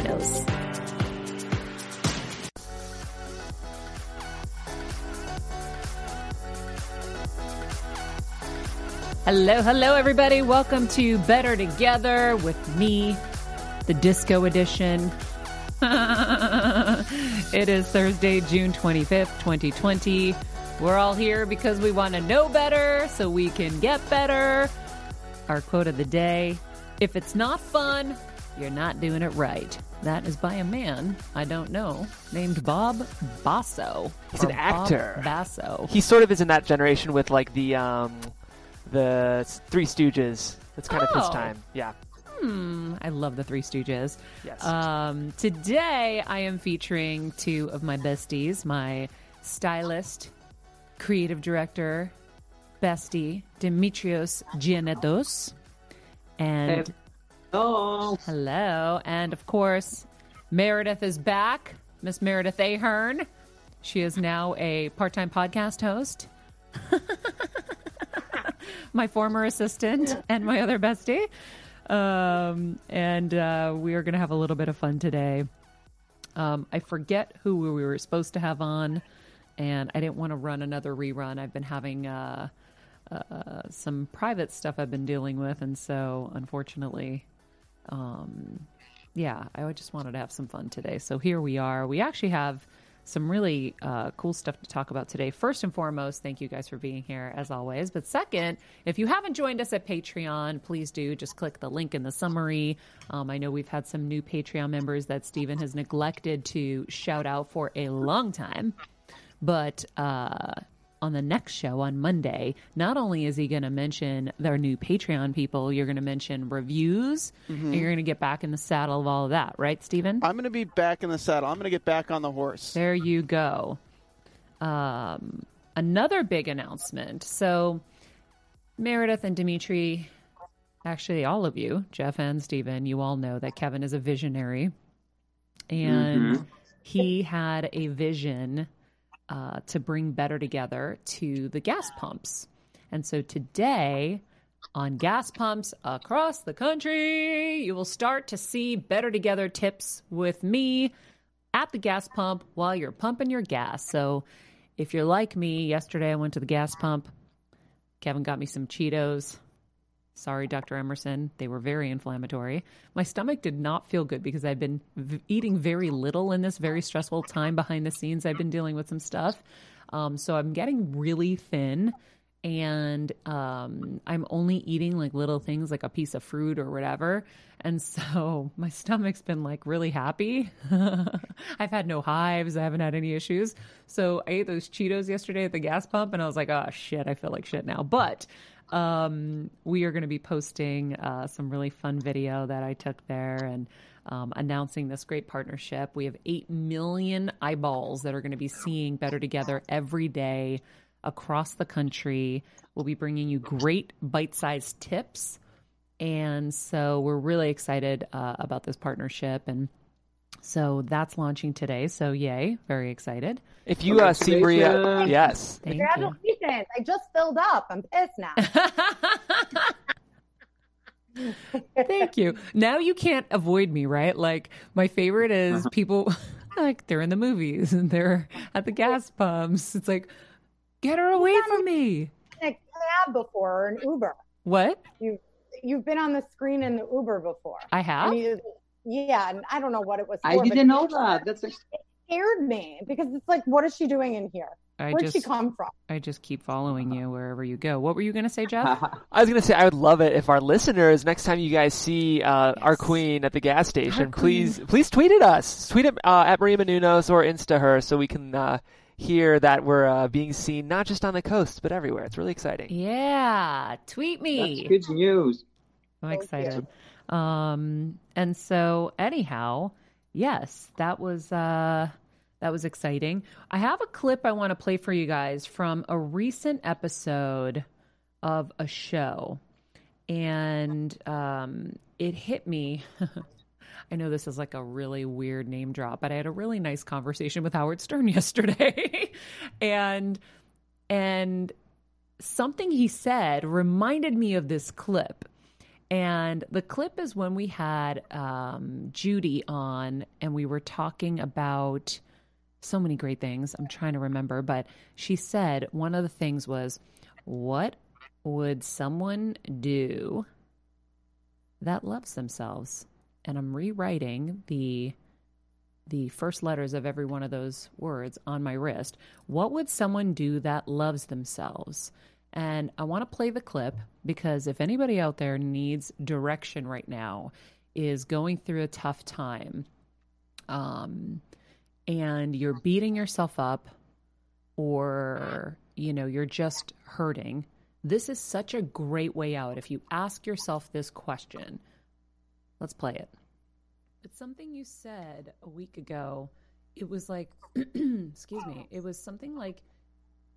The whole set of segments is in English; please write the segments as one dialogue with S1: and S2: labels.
S1: Menounos. Hello, hello, everybody. Welcome to Better Together with me, the disco edition. it is Thursday, June 25th, 2020. We're all here because we want to know better so we can get better. Our quote of the day if it's not fun, you're not doing it right. That is by a man I don't know named Bob Basso.
S2: He's an
S1: Or Bob
S2: actor.
S1: Basso.
S2: He sort of is in that generation with like the um, the Three Stooges. That's kind of his
S1: Oh.
S2: time. Yeah.
S1: Hmm, I love the Three Stooges.
S2: Yes.
S1: Um, today I am featuring two of my besties, my stylist, creative director, bestie, Dimitrios Giannetos, and
S2: Oh.
S1: Hello, and of course, Meredith is back, Miss Meredith Ahern. She is now a part-time podcast host. my former assistant and my other bestie. Um, and uh, we are going to have a little bit of fun today. Um, I forget who we were supposed to have on, and I didn't want to run another rerun. I've been having uh, uh, some private stuff I've been dealing with, and so unfortunately, um, yeah, I just wanted to have some fun today. So here we are. We actually have some really uh, cool stuff to talk about today. First and foremost, thank you guys for being here as always. But second, if you haven't joined us at Patreon, please do just click the link in the summary. Um, I know we've had some new Patreon members that Stephen has neglected to shout out for a long time. But uh, on the next show on Monday, not only is he going to mention their new Patreon people, you're going to mention reviews, and you're going to get back in the saddle of all of that, right, Stephen?
S3: I'm going to be back in the saddle. I'm going to get back on the horse.
S1: There you go. Um, another big announcement. So, Meredith and Dimitri, actually, all of you, Jeff and Steven, you all know that Kevin is a visionary. And he had a vision uh, to bring better together to the gas pumps. And so today, on gas pumps across the country. You will start to see better together tips with me at the gas pump while you're pumping your gas. So if you're like me, yesterday I went to the gas pump. Kevin got me some Cheetos. Sorry, Dr. Emerson. They were very inflammatory. My stomach did not feel good because I'd been v- eating very little in this very stressful time behind the scenes. I've been dealing with some stuff. Um, so I'm getting really thin and um, I'm only eating like little things like a piece of fruit or whatever. And so my stomach's been like really happy. I've had no hives, I haven't had any issues. So I ate those Cheetos yesterday at the gas pump and I was like, oh shit, I feel like shit now. But um, we are going to be posting uh, some really fun video that I took there and um, announcing this great partnership. We have 8 million eyeballs that are going to be seeing Better Together every day across the country. We'll be bringing you great bite sized tips. And so we're really excited uh, about this partnership. And so that's launching today. So, yay, very excited.
S4: If you uh, see Maria, yes.
S1: Thank you.
S5: Congratulations. I just filled up. I'm pissed now.
S1: Thank you. Now you can't avoid me, right? Like my favorite is people like they're in the movies and they're at the gas pumps. It's like, get her away from me.
S5: In a cab before or an Uber.
S1: What?
S5: You you've been on the screen in the Uber before.
S1: I have.
S5: And you- yeah, and I don't know what it was. For,
S6: I didn't know that. That's a,
S5: it scared me because it's like, what is she doing in here?
S1: I
S5: Where'd
S1: just
S5: she come from?
S1: I just keep following you wherever you go. What were you going to say, Jeff?
S4: I was gonna say I would love it if our listeners next time you guys see uh, our queen at the gas station, please please tweet at us. Tweet at, uh, at Maria Menounos or Insta her so we can uh, hear that we're uh, being seen not just on the coast but everywhere. It's really exciting.
S1: yeah, tweet me.
S6: that's good news.
S1: I'm
S5: Thank
S1: excited. Um, and so anyhow, yes, that was uh, that was exciting. I have a clip I want to play for you guys from a recent episode of a show, and um, it hit me. I know this is like a really weird name drop, but I had a really nice conversation with Howard Stern yesterday, and and something he said reminded me of this clip. And the clip is when we had um, Judy on and we were talking about so many great things. I'm trying to remember, but she said one of the things was, What would someone do that loves themselves? And I'm rewriting the the first letters of every one of those words on my wrist. What would someone do that loves themselves? And I want to play the clip because if anybody out there needs direction right now, is going through a tough time, um, and you're beating yourself up, or you know you're just hurting, this is such a great way out. If you ask yourself this question, let's play it. It's something you said a week ago. It was like, excuse me, it was something like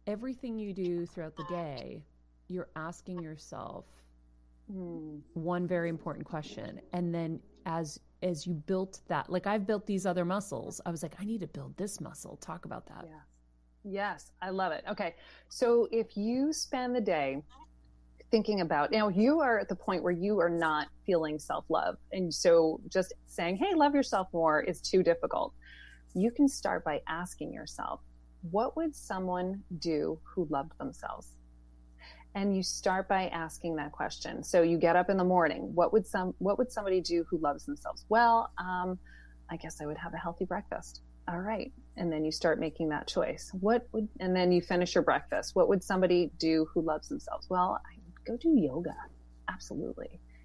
S1: everything you do throughout the day, you're asking yourself hmm. one very important question. And then as as you built that, like I've built these other muscles, I was like, I need to build this muscle. Talk about that.
S7: Yeah. Yes, I love it. Okay. So if you spend the day thinking about, you know, you are at the point where you are not feeling self love. And so just saying, hey, love yourself more is too difficult. You can start by asking yourself, what would someone do who loved themselves? And you start by asking that question. So you get up in the morning. What would some What would somebody do who loves themselves? Well, um, I guess I would have a healthy breakfast. All right, and then you start making that choice. What would and then you finish your breakfast. What would somebody do who loves themselves? Well, I would go do yoga. Absolutely.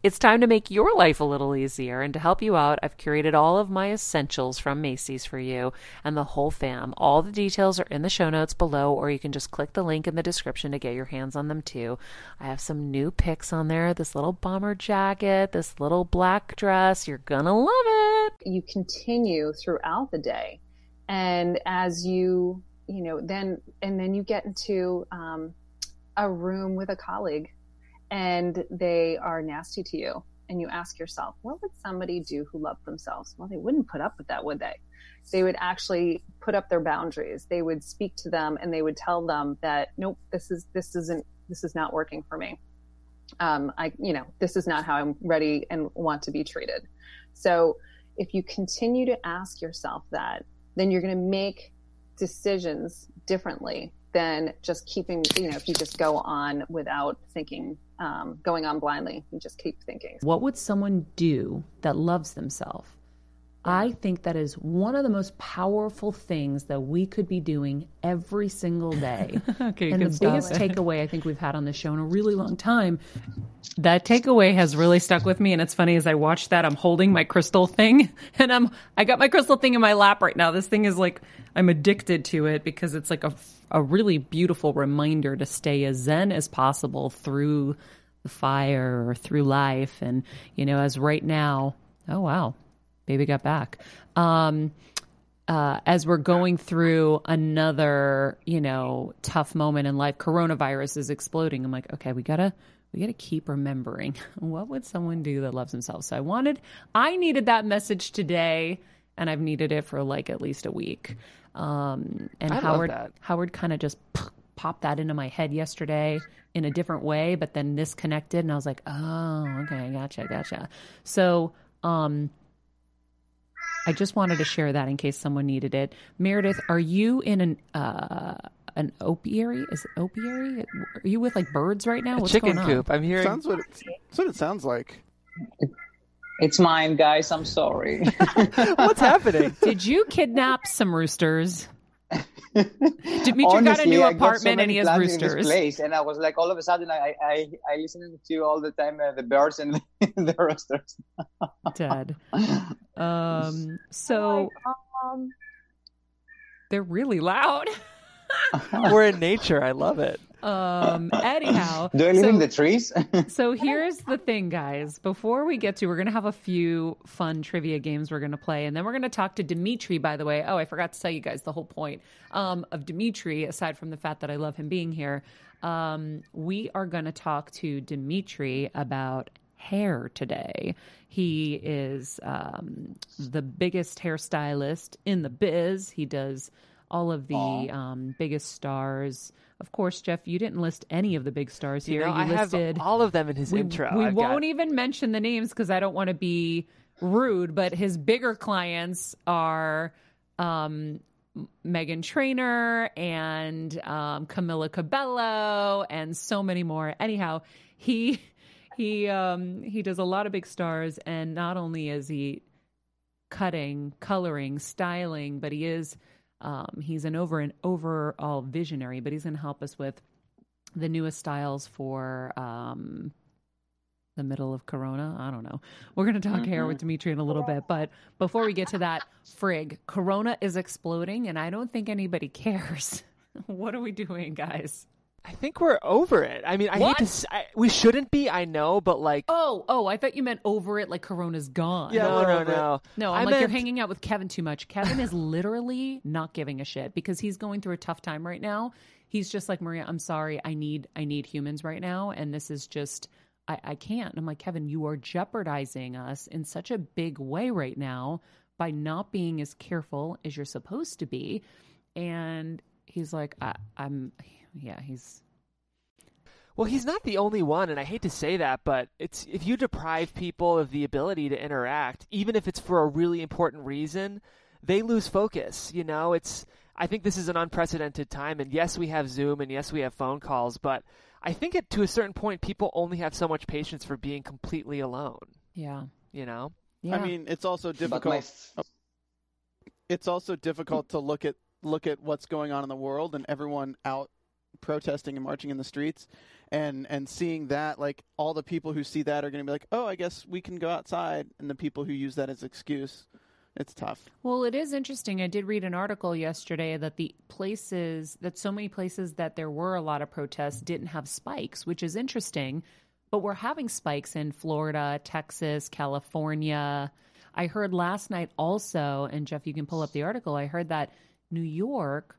S1: it's time to make your life a little easier. And to help you out, I've curated all of my essentials from Macy's for you and the whole fam. All the details are in the show notes below, or you can just click the link in the description to get your hands on them too. I have some new picks on there this little bomber jacket, this little black dress. You're gonna love it.
S7: You continue throughout the day. And as you, you know, then, and then you get into um, a room with a colleague and they are nasty to you and you ask yourself, what would somebody do who loved themselves? Well, they wouldn't put up with that, would they? They would actually put up their boundaries. They would speak to them and they would tell them that, nope, this is, this isn't, this is not working for me. Um, I, you know, this is not how I'm ready and want to be treated. So if you continue to ask yourself that, then you're going to make decisions differently than just keeping, you know, if you just go on without thinking um, going on blindly. You just keep thinking.
S8: What would someone do that loves themselves? I think that is one of the most powerful things that we could be doing every single day.
S1: okay,
S8: and the biggest
S1: it.
S8: takeaway I think we've had on this show in a really long time.
S1: That takeaway has really stuck with me, and it's funny as I watch that, I'm holding my crystal thing, and I'm I got my crystal thing in my lap right now. This thing is like I'm addicted to it because it's like a a really beautiful reminder to stay as zen as possible through the fire or through life, and you know, as right now, oh wow, baby got back. Um, uh, as we're going through another, you know, tough moment in life, coronavirus is exploding. I'm like, okay, we gotta, we gotta keep remembering what would someone do that loves themselves. So I wanted, I needed that message today, and I've needed it for like at least a week. Um, and
S4: I
S1: Howard. Howard kind of just popped that into my head yesterday in a different way, but then this connected, and I was like, oh, okay, gotcha, gotcha. So, um, I just wanted to share that in case someone needed it. Meredith, are you in an uh, an opiary? Is it opiary? Are you with like birds right now?
S4: A
S1: What's
S4: chicken
S1: going on?
S4: coop. I'm hearing.
S3: Sounds what it, that's what it sounds like.
S6: It's mine, guys. I'm sorry.
S4: What's happening?
S1: Did you kidnap some roosters? Dimitri got a new
S6: I got so
S1: apartment and he has roosters.
S6: this place, and I was like, all of a sudden, I I, I listening to all the time uh, the birds and the roosters.
S1: Dead. Um. So
S5: Um,
S1: they're really loud.
S4: We're in nature. I love it.
S1: Um. Anyhow.
S6: Do I live
S1: so-
S6: in the trees?
S1: So here's the thing, guys. Before we get to, we're to have a few fun trivia games we're to play, and then we're to talk to Dimitri. By the way, oh, I forgot to tell you guys the whole point um, of Dimitri. Aside from the fact that I love him being here, um, we are to talk to Dimitri about hair today. He is um, the biggest hairstylist in the biz. He does all of the um, biggest stars. Of course, Jeff, you didn't list any of the big stars
S4: You
S1: here.
S4: know,
S1: you
S4: I have all of them in his
S1: we,
S4: intro.
S1: We
S4: I've
S1: won't even mention the names because I don't want to be rude, but his bigger clients are um, Meghan Trainor and um, Camila Cabello and so many more. Anyhow, he he um, he does a lot of big stars, and not only is he cutting, coloring, styling, but he is um, he's an over an overall visionary. But he's going to help us with the newest styles for um, the middle of Corona. I don't know. We're going to talk hair with Dimitri in a little bit, but before we get to that, frig, Corona is exploding, and I don't think anybody cares. what are we doing, guys?
S4: I think we're over it. I mean, I
S1: What?
S4: hate to. s I we shouldn't be. I know, but like.
S1: Oh, oh, I thought you meant over it like Corona's gone.
S4: Yeah, no,
S3: we're
S4: no, no.
S1: No,
S4: I
S1: I'm like you're hanging out with Kevin too much. Kevin is literally not giving a shit because he's going through a tough time right now. He's just like Maria. I'm sorry. I need I need humans right now, and this is just I, I can't. I'm like Kevin. You are jeopardizing us in such a big way right now by not being as careful as you're supposed to be. And he's like, I, I'm. Yeah, he's
S4: Well, he's not the only one, and I hate to say that, but it's if you deprive people of the ability to interact, even if it's for a really important reason, they lose focus. You know, it's I think this is an unprecedented time, and yes, we have Zoom, and yes, we have phone calls, but I think it, to a certain point, people only have so much patience for being completely alone.
S1: Yeah.
S4: You know?
S1: Yeah.
S3: I mean, it's also difficult.
S6: my oh.
S3: it's also difficult to look at look at what's going on in the world and everyone out protesting and marching in the streets and and seeing that like all the people who see that are going to be like oh i guess we can go outside and the people who use that as excuse it's tough
S1: Well, it is interesting. I did read an article yesterday that the places that so many places that there were a lot of protests didn't have spikes, which is interesting. But we're having spikes in Florida, Texas, California. I heard last night also, and Jeff, you can pull up the article. I heard that New York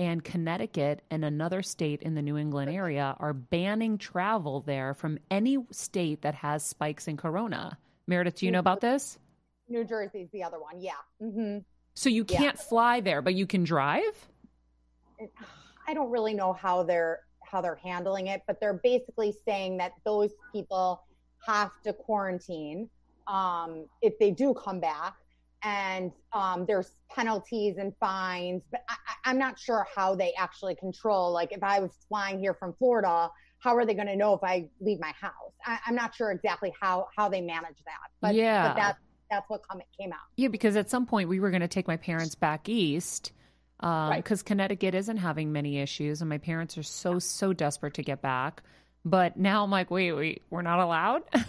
S1: and Connecticut and another state in the New England area are banning travel there from any state that has spikes in corona. Meredith, do you know about this?
S5: New Jersey's the other one. Yeah. hmm
S1: So you can't fly there, but you can drive?
S5: I don't really know how they're how they're handling it, but they're basically saying that those people have to quarantine um, if they do come back, and um, there's penalties and fines. But I, I'm not sure how they actually control. Like if I was flying here from Florida, how are they going to know if I leave my house? I, I'm not sure exactly how how they manage that. But
S1: Yeah.
S5: but that that's what come, came out.
S1: Yeah, because at some point we were going to take my parents back east because
S5: Right.
S1: Connecticut isn't having many issues, and my parents are so so desperate to get back. But now I'm like, wait, wait, we're not allowed.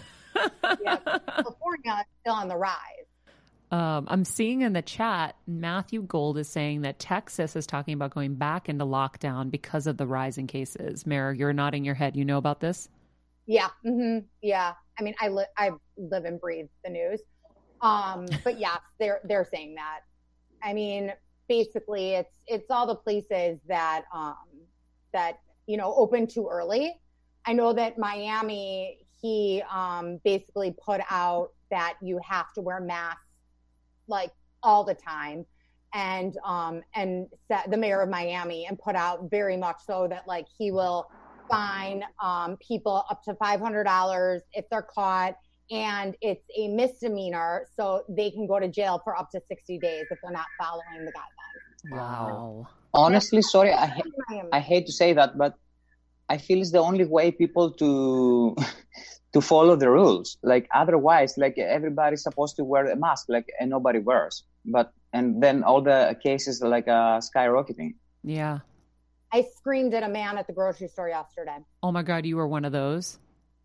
S5: Yeah, California is still on the rise.
S1: Um, I'm seeing in the chat, Matthew Gold is saying that Texas is talking about going back into lockdown because of the rise in cases. Mayor, you're nodding your head. You know about this?
S5: Yeah. hmm Yeah. I mean, I live, I live and breathe the news. Um, but yeah, they're, they're saying that. I mean, basically it's, it's all the places that, um, that, you know, open too early. I know that Miami, he, um, basically put out that you have to wear masks like all the time. And, um, and set the mayor of Miami and put out very much so that like he will fine um, people up to $500 if they're caught and it's a misdemeanor so they can go to jail for up to 60 days if they're not following the guidelines
S1: Wow.
S6: honestly, sorry, I ha- I hate to say that, but I feel it's the only way people to to follow the rules. Like otherwise, like everybody's supposed to wear a mask, like and nobody wears. But and then all the cases are like uh, skyrocketing.
S1: Yeah.
S5: I screamed at a man at the grocery store yesterday.
S1: Oh my God, you were one of those.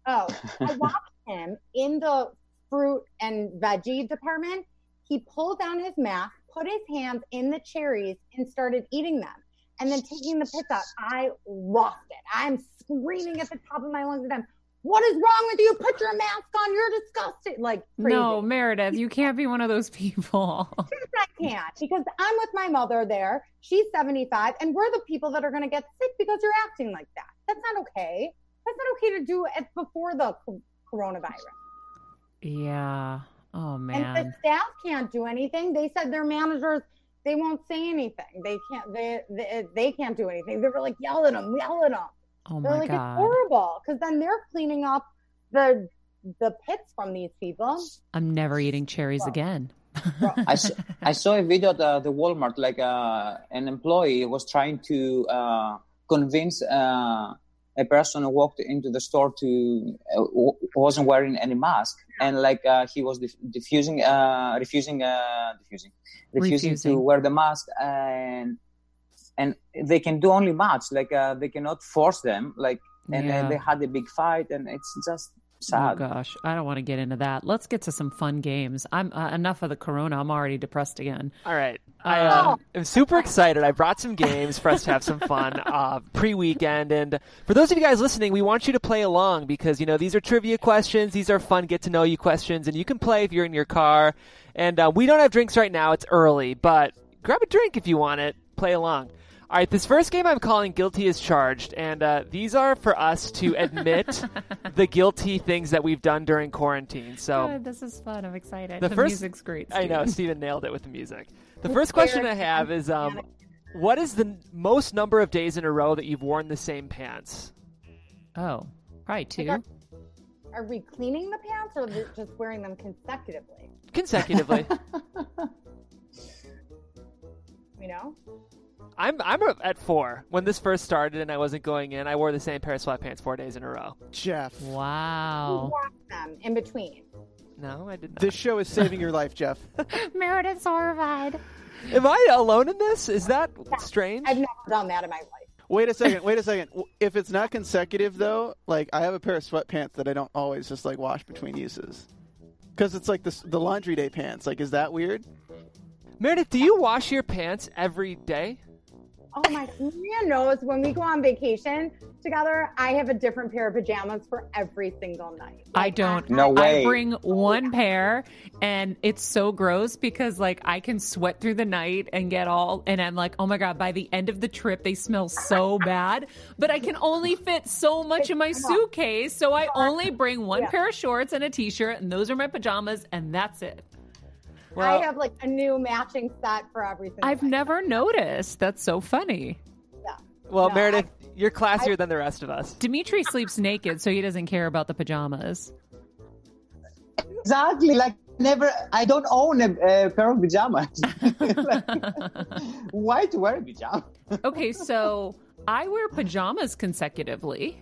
S5: Oh, I watched him in the fruit and veggie department. He pulled down his mask, put his hands in the cherries, and started eating them. And then taking the pits out. I lost it. I'm screaming at the top of my lungs at him. What is wrong with you? Put your mask on. You're disgusting. Like crazy.
S1: No, Meredith, you can't be one of those people.
S5: I can't because I'm with my mother there. She's 75, and we're the people that are going to get sick because you're acting like that. That's not okay. That's not okay to do it before the coronavirus.
S1: yeah. Oh man.
S5: And the staff can't do anything. They said their managers they won't say anything. They can't. They they, they can't do anything. They were like yell at them, yell at them.
S1: Oh
S5: They're
S1: my
S5: like it's horrible because then they're cleaning up the the pits from these people.
S1: I'm never eating cherries again.
S6: I saw, I saw a video at uh, the Walmart, like uh, an employee was trying to uh, convince uh, a person who walked into the store to uh, w- wasn't wearing any mask, and like uh, he was dif- diffusing, uh, refusing, uh, diffusing, refusing
S1: Refusing.
S6: to wear the mask, and and they can do only much, like uh, they cannot force them, like, and
S1: Yeah.
S6: then they had a big fight, and it's just sad.
S1: Oh
S6: sad.
S1: gosh, I don't want to get into that. Let's get to some fun games. I'm uh, enough of the corona. I'm already depressed again.
S4: All right. I uh,
S5: Oh.
S4: am super excited. I brought some games for us to have some fun uh, pre-weekend, and for those of you guys listening, we want you to play along because you know these are trivia questions. These are fun get to know you questions, and you can play if you're in your car. And uh, we don't have drinks right now; it's early, but grab a drink if you want it. Play along. All right, this first game I'm calling Guilty is Charged, and uh, these are for us to admit the guilty things that we've done during quarantine. So
S1: Good, this is fun. I'm excited.
S4: The
S1: The,
S4: first-
S1: music's great.
S4: I know
S1: Steven.
S4: Steven nailed it with the music. The first question I have is um, what is the most number of days in a row that you've worn the same pants?
S1: Oh, probably two.
S5: got- Are we cleaning the pants or just wearing them consecutively?
S4: Consecutively.
S5: You know,
S4: I'm I'm at four. When this first started and I wasn't going in, I wore the same pair of sweatpants four days in a row.
S3: Jeff.
S1: Wow.
S5: Wash them in between.
S4: No, I did not.
S3: This show is saving your life, Jeff.
S1: Meredith's horrified.
S4: Am I alone in this? Is that strange?
S5: I've never done that in my life.
S3: Wait a second. Wait a second. If it's not consecutive, though, like I have a pair of sweatpants that I don't always just like wash between uses, because it's like the the laundry day pants. Like, is that weird?
S4: Meredith, do you wash your pants every day?
S5: Oh my man knows when we go on vacation together, I have a different pair of pajamas for every single night.
S1: I don't.
S6: No
S1: I
S6: way.
S1: bring oh, one pair, and it's so gross because like I can sweat through the night and get all, and I'm like, oh my god! By the end of the trip, they smell so bad. But I can only fit so much in my suitcase, so I only bring one
S5: Yeah.
S1: pair of shorts and a t-shirt, and those are my pajamas, and that's it.
S4: Well,
S5: I have like a new matching set for everything.
S1: I've
S5: night.
S1: never noticed. That's so funny. Yeah.
S4: well,
S5: no,
S4: Meredith, you're classier than the rest of us.
S1: Dimitri sleeps naked, so he doesn't care about the pajamas.
S6: Exactly. Like never. I don't own a, a pair of pajamas. Why to wear a pajama?
S1: okay, so I wear pajamas consecutively.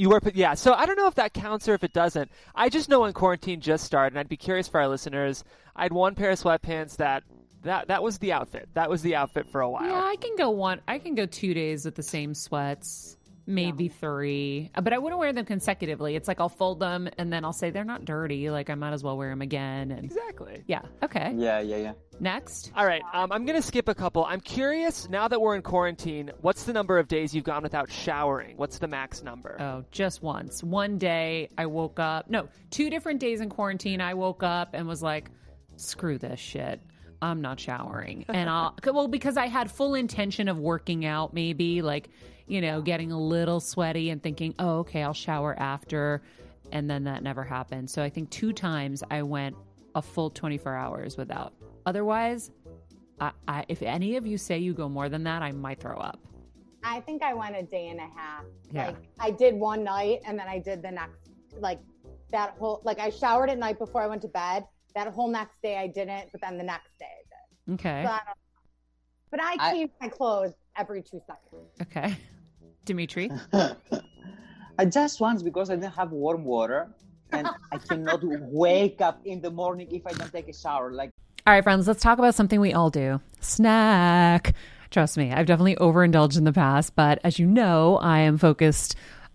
S4: You were, yeah. So I don't know if that counts or if it doesn't. I just know when quarantine just started, and I'd be curious for our listeners. I had one pair of sweatpants that that that was the outfit. That was the outfit for a while.
S1: Yeah, I can go one. I can go two days with the same sweats, maybe three, Uh, but I wouldn't wear them consecutively. It's like I'll fold them and then I'll say they're not dirty. Like I might as well wear them again. And
S4: Exactly.
S1: yeah, okay.
S6: Yeah, yeah, yeah.
S1: Next,
S4: All right, um, I'm gonna skip a couple. I'm curious now that we're in quarantine. What's the number of days you've gone without showering? What's the max number?
S1: oh, just once. One day I woke up. No, two different days in quarantine. I woke up and was like, "Screw this shit." I'm not showering. And I'll, well, because I had full intention of working out, maybe like, you know, getting a little sweaty and thinking, oh, okay, I'll shower after. And then that never happened. So I think two times I went a full 24 hours without. Otherwise, I, I, if any of you say you go more than that, I might throw up.
S5: I think I went a day and a half.
S1: Yeah.
S5: Like I did one night and then I did the next like that whole like I showered at night before I went to bed. That whole next day I didn't, but then the next day I did.
S1: Okay.
S5: So I um, but I
S6: I-
S5: change my clothes every two seconds.
S1: Okay. Dimitri?
S6: I just once because I didn't have warm water, and I cannot wake up in the morning if I don't take a shower. Like
S1: All right, friends, let's talk about something we all do snack. Trust me, I've definitely overindulged in the past, but as you know, I am focused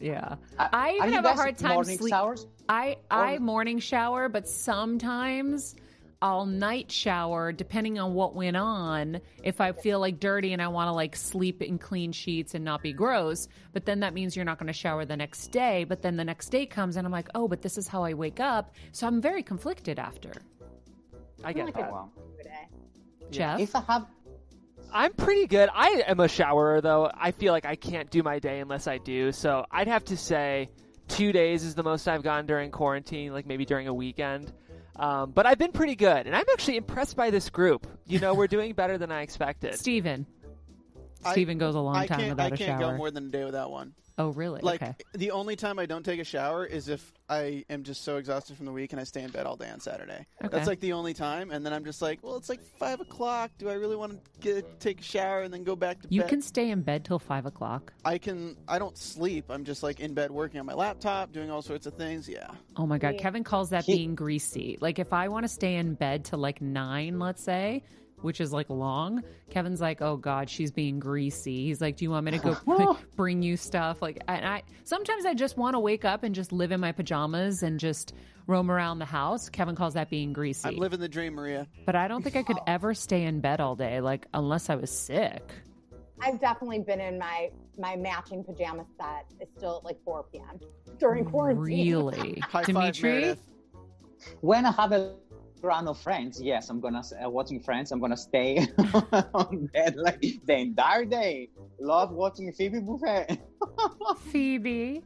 S1: Yeah.
S6: Uh,
S1: I even have a hard time
S6: morning
S1: sleep-
S6: showers?
S1: I I
S6: Or-
S1: morning shower, but sometimes I'll night shower depending on what went on. If I feel like dirty and I want to like sleep in clean sheets and not be gross, but then that means you're not going to shower the next day. But then the next day comes and I'm like, oh, but this is how I wake up. So I'm very conflicted after.
S4: I get
S5: like
S4: that.
S6: Wow.
S5: Today.
S1: Jeff,
S6: If I have
S4: I'm pretty good. I am a showerer though. I feel like I can't do my day unless I do. So I'd have to say two days is the most I've gone during quarantine, like maybe during a weekend. Um, but I've been pretty good, and I'm actually impressed by this group. You know, we're doing better than I expected.
S1: Steven.
S3: I-
S1: Steven goes a long
S3: I
S1: time
S3: can't.
S1: without
S3: I
S1: a
S3: can't
S1: shower.
S3: go more than a day without one.
S1: oh, really?
S3: Like
S1: okay.
S3: the only time I don't take a shower is if I am just so exhausted from the week and I stay in bed all day on Saturday.
S1: Okay.
S3: That's like the only time, and then I'm just like, well, it's like five o'clock. Do I really want to get take a shower and then go back to bed?
S1: You
S3: bed?
S1: can stay in bed till five o'clock.
S3: I can. I don't sleep. I'm just like in bed working on my laptop, doing all sorts of things. Yeah.
S1: Oh my god, Kevin calls that
S6: He-
S1: being greasy. Like if I want to stay in bed till like 9, let's say, which is like long. Kevin's like, "Oh God, she's being greasy." He's like, "Do you want me to go like, bring you stuff?" Like, and I sometimes I just want to wake up and just live in my pajamas and just roam around the house. Kevin calls that being greasy.
S3: I'm living the dream, Maria.
S1: but I don't think I could ever stay in bed all day, like unless I was sick.
S5: I've definitely been in my my matching pajama set. It's still at like 4 p.m. during quarantine.
S1: Really,
S3: High five,
S1: Dimitri?
S3: Meredith.
S6: When I have a round of friends, yes, I'm gonna uh, watching Friends. I'm gonna stay on bed like the entire day. Love watching Phoebe Buffay.
S1: Phoebe.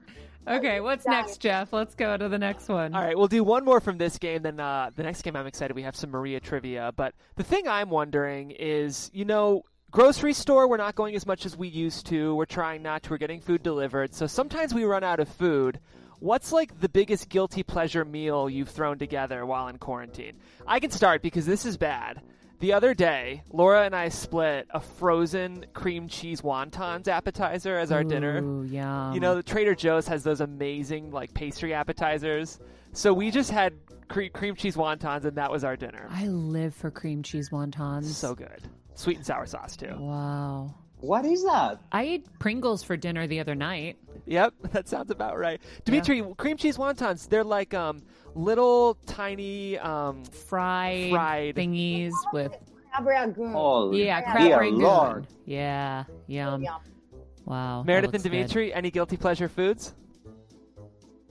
S1: Okay, what's next, Jeff? Let's go to the next one.
S4: All right, we'll do one more from this game. Then uh, the next game, I'm excited. We have some Maria trivia. But the thing I'm wondering is, you know, grocery store, we're not going as much as we used to. We're trying not to. We're getting food delivered. So sometimes we run out of food. What's like the biggest guilty pleasure meal you've thrown together while in quarantine? I can start because this is bad. The other day, Laura and I split a frozen cream cheese wontons appetizer as our dinner.
S1: Ooh, yum.
S4: You know, the Trader Joe's has those amazing like pastry appetizers. So we just had cre- cream cheese wontons, and that was our dinner.
S1: I live for cream cheese wontons.
S4: So good, sweet and sour sauce too.
S1: Wow.
S6: What is that?
S1: I ate Pringles for dinner the other night.
S4: Yep, that sounds about right. Dimitri, cream cheese wontons—they're like um little tiny um
S1: Fried,
S4: Fried.
S1: thingies with
S5: Crab ragoon.
S6: Oh,
S1: yeah,
S5: Yeah.
S1: crab
S6: dear
S1: rangoon.
S6: Lord.
S1: Yeah, yum.
S5: Yum.
S1: Wow.
S4: Meredith and
S1: looks good.
S4: Dimitri. Any guilty pleasure foods?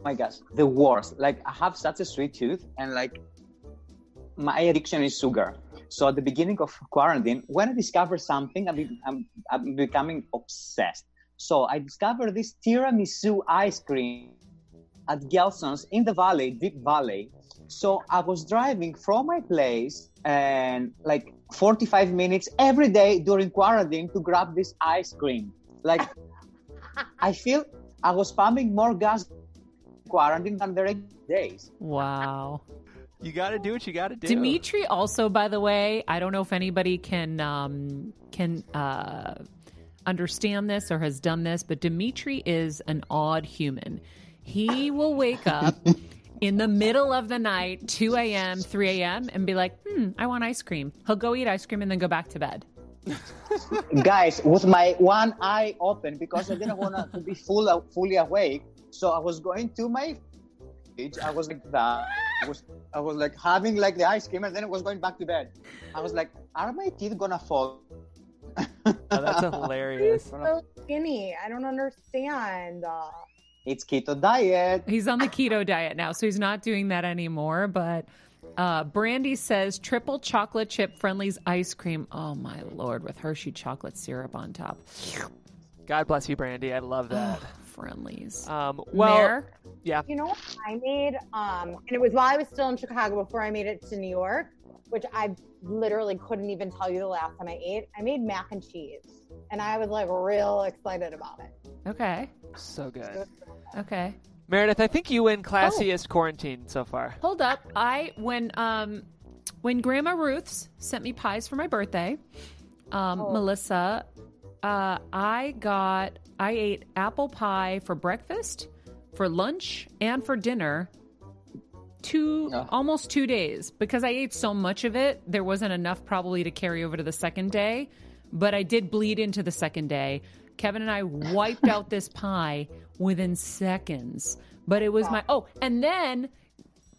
S6: my gosh, the worst. Like I have such a sweet tooth, and like my addiction is sugar. So at the beginning of quarantine, when I discover something, I'm, be- I'm, I'm becoming obsessed. So I discovered this tiramisu ice cream at Gelson's in the valley, Deep Valley. So I was driving from my place and like 45 minutes every day during quarantine to grab this ice cream. Like I feel I was pumping more gas quarantine than the regular days.
S1: Wow.
S4: You got to do what you got to do.
S1: Dimitri also, by the way, I don't know if anybody can um, can uh, understand this or has done this, but Dimitri is an odd human. He will wake up in the middle of the night, 2 a.m., 3 a.m., and be like, hmm, I want ice cream. He'll go eat ice cream and then go back to bed.
S6: Guys, with my one eye open because I didn't want to be full, fully awake. So I was going to my fridge. I was like that. I was, I was like having like the ice cream and then I was going back to bed. I was like, are my teeth gonna fall?
S4: Oh, that's hilarious.
S5: So skinny. I don't understand. Uh,
S6: It's keto diet.
S1: He's on the keto diet now, so he's not doing that anymore. But uh, Brandy says triple chocolate chip Friendly's ice cream. Oh my lord, with Hershey chocolate syrup on top.
S4: God bless you, Brandy. I love that.
S1: Friendly's.
S4: Um, well,
S1: Mare?
S4: yeah.
S5: you know what I made? Um, and it was while I was still in Chicago before I made it to New York, which I literally couldn't even tell you the last time I ate. I made mac and cheese, and I was like real excited about it.
S1: Okay.
S4: So good.
S1: Okay.
S4: Meredith, I think you win
S1: Oh.
S4: classiest quarantine so far.
S1: Hold up. I when um when Grandma Ruth's sent me pies for my birthday, um, Melissa, uh, I got I ate apple pie for breakfast, for lunch, and for dinner. Two almost two days because I ate so much of it, there wasn't enough probably to carry over to the second day. But I did bleed into the second day. Kevin and I wiped out this pie within seconds. But it was my oh, and then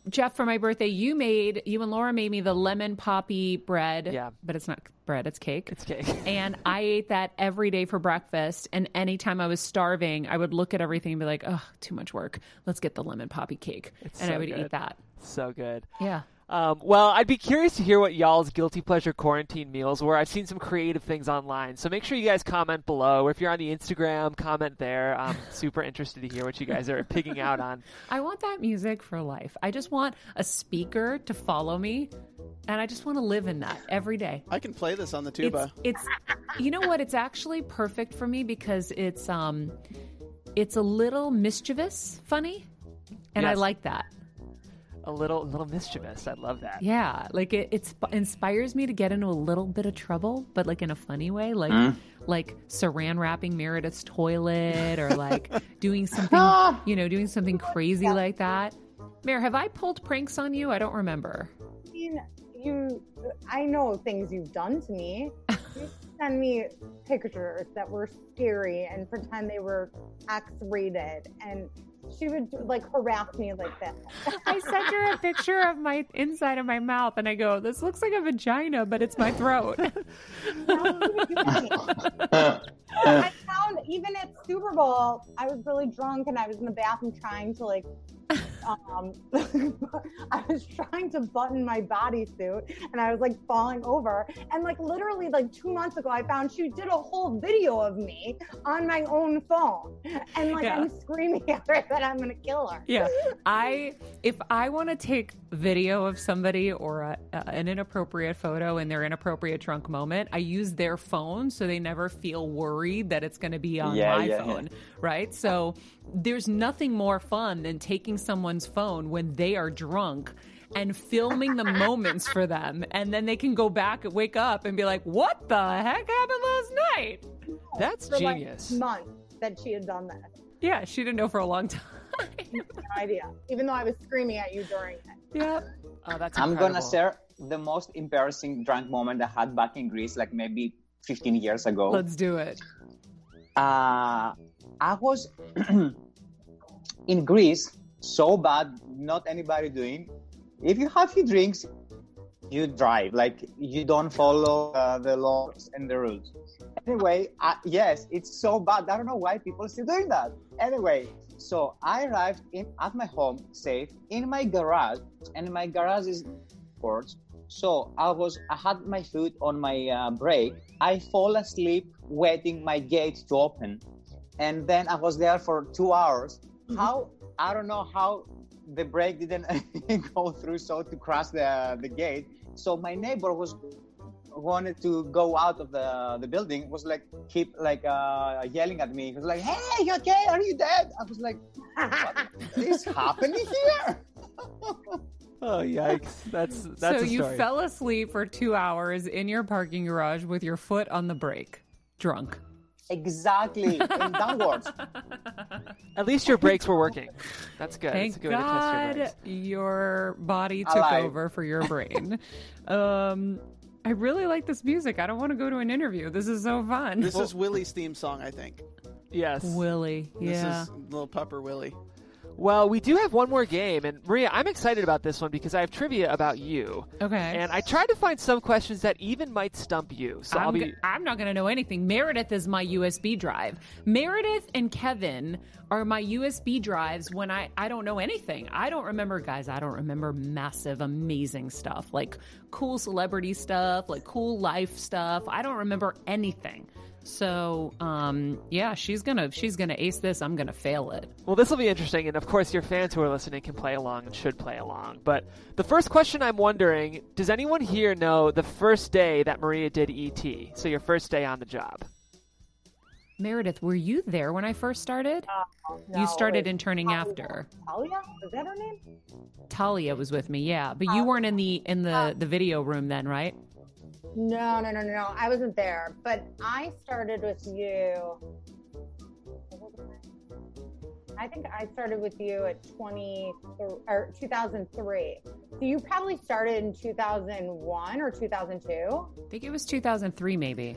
S1: Jeff, for my birthday, you made you and Laura made me the lemon poppy bread.
S4: Yeah.
S1: but it's not bread; it's cake.
S4: It's cake.
S1: and I ate that every day for breakfast. And anytime I was starving, I would look at everything and be like, "Oh, too much work. Let's get the lemon poppy cake."
S4: It's
S1: and I would
S4: good.
S1: eat that.
S4: So good.
S1: Yeah.
S4: Um, well, I'd be curious to hear what y'all's guilty pleasure quarantine meals were. I've seen some creative things online, so make sure you guys comment below. Or if you're on the Instagram, comment there. I'm super interested to hear what you guys are picking out on.
S1: I want that music for life. I just want a speaker to follow me, and I just want to live in that every day.
S3: I can play this on the tuba.
S1: it's you know what? It's actually perfect for me because it's um, it's a little mischievous, funny, and I like that.
S4: A little, little mischievous. I love that.
S1: Yeah, like it, it sp- inspires me to get into a little bit of trouble, but like in a funny way, like
S6: Mm.
S1: like saran wrapping Meredith's toilet or like doing something, you know, doing something crazy like that. Mare, have I pulled pranks on you? I don't remember.
S5: I mean, you, I know things you've done to me. You send me pictures that were scary and pretend they were X-rated, and she would like harass me like that.
S1: I sent her a picture of my inside of my mouth, and I go, "This looks like a vagina, but it's my throat."
S5: I found even at Super Bowl, I was really drunk and I was in the bathroom trying to like um I was trying to button my bodysuit and I was like falling over. And like literally like two months ago I found she did a whole video of me on my own phone. And like
S1: Yeah.
S5: I'm screaming at her that I'm gonna kill her.
S1: Yeah. I if I want to take video of somebody or a, a, an inappropriate photo in their inappropriate drunk moment, I use their phone so they never feel worried that it's going to be on
S6: Yeah,
S1: my
S6: yeah, yeah.
S1: phone, right? So there's nothing more fun than taking someone's phone when they are drunk and filming the moments for them and then they can go back and wake up and be like, "What the heck happened last night?"
S4: That's
S5: For like
S4: genius.
S5: months that she had done that.
S1: Yeah, she didn't know for a long time.
S5: No idea. Even though I was screaming at you during it.
S1: yeah.
S4: Oh, that's
S6: I'm gonna share the most embarrassing drunk moment I had back in Greece, like maybe 15 years ago.
S1: Let's do it.
S6: uh, I was in Greece, so bad, not anybody doing. If you have few drinks, you drive. Like you don't follow uh, the laws and the rules. Anyway, uh, yes, it's so bad. I don't know why people are still doing that. Anyway, so I arrived in at my home safe in my garage, and my garage is porch. So I was, I had my foot on my uh, brake. I fall asleep waiting my gate to open, and then I was there for two hours. How I don't know how the brake didn't go through, so to cross the the gate. So my neighbor was wanted to go out of the the building. Was like keep like uh, yelling at me. He was like, "Hey, you okay? Are you dead?" I was like, "What is happening here?"
S4: Oh yikes! That's that's
S1: so
S4: a
S1: you
S4: story.
S1: fell asleep for two hours in your parking garage with your foot on the brake, drunk.
S6: Exactly, and downwards.
S4: At least your brakes were working. That's good.
S1: Thank
S4: That's a good way to test your
S1: God your body took
S6: Alive.
S1: over for your brain. um, I really like this music. I don't want to go to an interview. This is so fun.
S3: This is Willie's theme song, I think.
S4: Yes.
S1: Willie.
S3: This
S1: Yeah.
S3: is little pupper Willie.
S4: Well, we do have one more game, and Maria, I'm excited about this one because I have trivia about you,
S1: Okay.
S4: and I tried to find some questions that even might stump you. So I'll
S1: I'm,
S4: be.
S1: g- I'm not going to know anything. Meredith is my USB drive. Meredith and Kevin are my USB drives when I, I don't know anything. I don't remember, guys, I don't remember massive, amazing stuff like cool celebrity stuff, like cool life stuff. I don't remember anything. So, um, yeah, she's gonna she's gonna ace this. I'm gonna fail it.
S4: Well, this will be interesting, and of course, your fans who are listening can play along and should play along. But the first question I'm wondering: Does anyone here know the first day that Maria did ET? So your first day on the job.
S1: Meredith, were you there when I first started?
S5: Uh, no,
S1: you started interning
S5: Talia.
S1: after.
S5: Talia? Is that her name?
S1: Talia was with me, yeah, but you uh, weren't in the in the uh. the video room then, right?
S5: No, no, no, no, no. I wasn't there, but I started with you. I think I started with you at 20 or 2003. So you probably started in 2001 or 2002.
S1: I think it was 2003, maybe.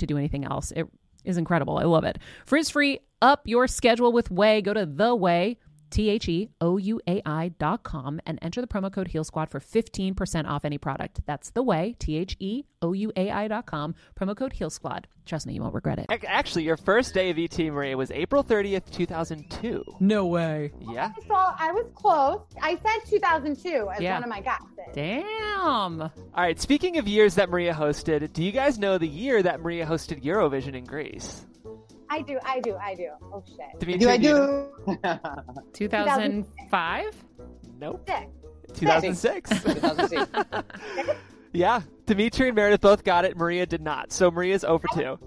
S1: to do anything else. It is incredible. I love it. Frizz free, up your schedule with Ouai. Go to The Way. T H E O U A I dot com, and enter the promo code Heal Squad for 15% off any product. That's the way, T H E O U A I dot com, promo code Heal Squad. Trust me, you won't regret it.
S4: Actually, your first day of ET Maria was April 30th, 2002.
S1: No way.
S4: Yeah.
S5: So I was close. I said 2002 as
S1: Yeah.
S5: one of my guesses.
S1: Damn.
S4: All right, speaking of years that Maria hosted, do you guys know the year that Maria hosted Eurovision in Greece?
S5: I do, I do, I do. Oh shit.
S4: Dimitri,
S6: Do I do?
S1: 2005?
S4: Nope.
S5: Six.
S4: 2006.
S6: 2006.
S4: yeah. Dimitri and Meredith both got it. Maria did not. So Maria's 0 for 2.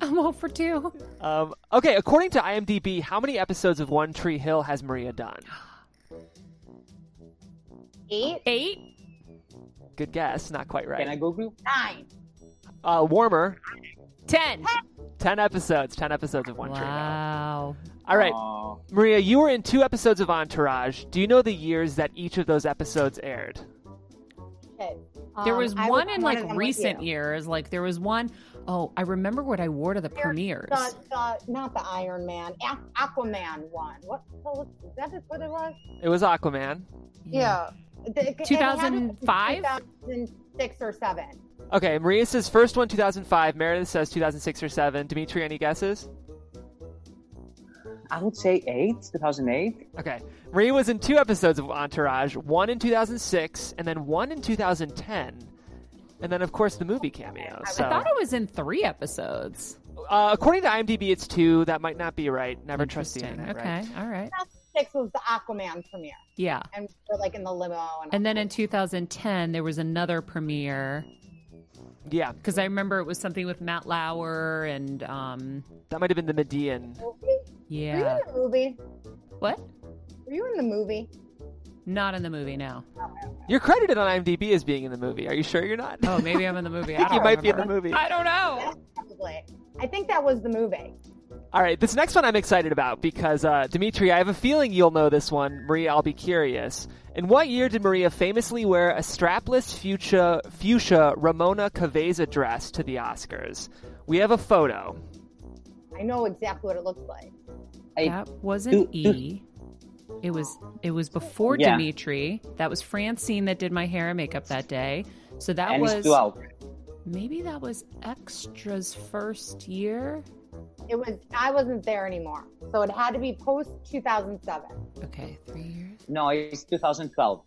S1: I'm 0 for 2.
S4: Um, okay, according to IMDb, how many episodes of One Tree Hill has Maria done?
S5: Eight,
S1: 8?
S4: Good guess. Not quite right.
S6: Can I
S4: right.
S6: Google?
S5: nine.
S4: Uh, warmer.
S1: 10.
S4: 10 episodes. 10 episodes of One Tree Hill.
S1: Wow.
S4: All right.
S6: Uh,
S4: Maria, you were in two episodes of Entourage. Do you know the years that each of those episodes aired?
S5: Shit.
S1: There
S5: Um,
S1: was
S5: I
S1: one
S5: on
S1: in like
S5: of them with
S1: recent years. Like there was one oh I remember what I wore to the
S5: There's
S1: premieres.
S5: The, the, not the Iron Man, Aquaman one. What the hell was is that? What it was?
S4: It was Aquaman.
S5: Yeah. The- it- it had to be
S1: 2005?
S5: 2006 or seven.
S4: Okay, Maria says first one 2005. Meredith says 2006 or 7. Dimitri, any guesses?
S6: I would say eight, 2008.
S4: Okay. Maria was in two episodes of Entourage, one in 2006 and then one in 2010. And then, of course, the movie cameo.
S1: I thought it was in three episodes.
S4: uh, according to IMDb, it's two. That might not be right. Never trust the internet,
S1: Okay,
S4: right?
S1: all right.
S5: 2006 was the Aquaman premiere,
S1: Yeah.
S5: and we're like in the limo. And,
S1: And then in 2010 there was another premiere
S4: Yeah,
S1: because I remember it was something with Matt Lauer and um
S4: that might have been the Medellin. Yeah.
S5: Were you
S1: yeah.
S5: in the movie?
S1: What?
S5: Were you in the movie?
S1: Not in the movie now.
S4: You're credited on IMDb as being in the movie. Are you sure you're not?
S1: Oh, maybe I'm in the movie. I
S4: I think
S1: don't
S4: you might be in the movie.
S1: I don't know.
S5: That's probably. I think that was the movie.
S4: All right, this next one I'm excited about because uh, Dimitri, I have a feeling you'll know this one. Maria, I'll be curious. In what year did Maria famously wear a strapless fuchsia, fuchsia Romona Keveza dress to the Oscars? We have a photo.
S5: I know exactly what it looks like.
S6: I,
S1: That wasn't
S6: Do- do-
S1: E. It was it was before
S6: Yeah.
S1: Dimitri. That was Francine that did my hair and makeup that day. So that
S6: and
S1: was
S6: 12.
S1: maybe that was Extra's first year.
S5: It was. I wasn't there anymore, so it had to be post 2007.
S1: Okay, three years.
S6: No, it's 2012.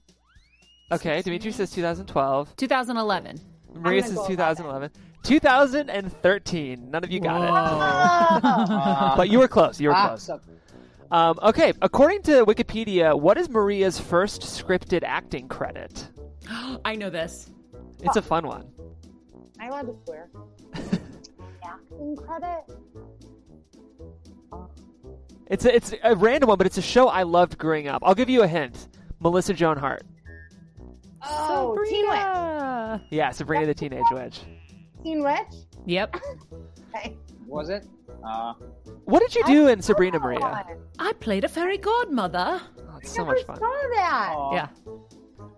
S4: Okay, Dimitri says 2012.
S1: 2011.
S4: Maria says
S5: go
S4: 2011. 2013. None of you got it.
S5: Oh,
S4: But you were close. You were
S6: Ah,
S4: close. Um, okay, according to Wikipedia, what is Maria's first scripted acting credit?
S1: I know this.
S4: It's a fun one.
S5: I allowed to swear? Acting credit?
S4: It's a, it's a random one, but it's a show I loved growing up. I'll give you a hint. Melissa Joan Hart.
S5: Oh, Teen Witch.
S4: Yeah, Sabrina the Teenage Witch.
S5: Teen Witch.
S1: Yep.
S5: Okay.
S6: Was it? Uh,
S4: What did you do in Sabrina Maria?
S1: I played a fairy godmother.
S4: Oh, it's
S5: I
S4: so
S5: never
S4: much fun.
S5: saw that.
S6: aw.
S1: Yeah.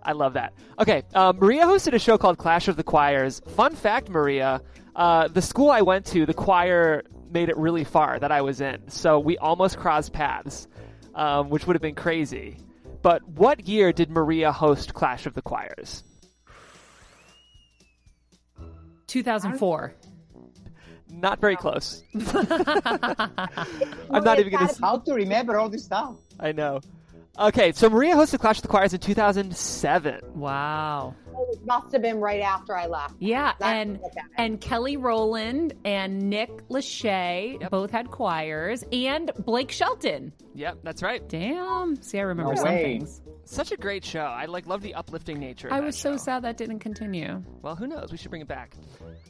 S4: I love that. Okay, uh, Maria hosted a show called Clash of the Choirs. Fun fact, Maria, uh, the school I went to, the choir made it really far that I was in, so we almost crossed paths, um, which would have been crazy. But what year did Maria host Clash of the Choirs?
S1: 2004.
S4: Not very close. I'm not even gonna.
S6: How to remember all this stuff?
S4: I know. Okay, so Maria hosted Clash of the Choirs in 2007.
S1: Wow.
S5: It must have been right after I left.
S1: Yeah,
S5: That's
S1: and
S5: what that is.
S1: and Kelly Rowland and Nick Lachey both had choirs, and Blake Shelton.
S4: Yep, that's right.
S1: Damn. See, I remember
S6: No
S1: some
S6: way.
S1: things.
S4: Such a great show. I like love the uplifting nature. Of
S1: I
S4: that
S1: was so
S4: show.
S1: sad that didn't continue.
S4: Well, who knows? We should bring it back.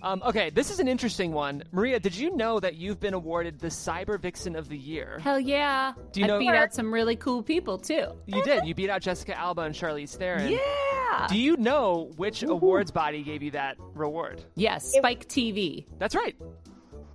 S4: Um, okay, this is an interesting one. Maria, did you know that you've been awarded the Cyber Vixen of the Year?
S1: Hell yeah.
S4: Do you
S1: I
S4: know-
S1: beat out some really cool people too.
S4: You did. You beat out Jessica Alba and Charlize Theron.
S1: Yeah.
S4: Do you know which awards body gave you that reward?
S1: yes, Spike TV.
S4: That's right.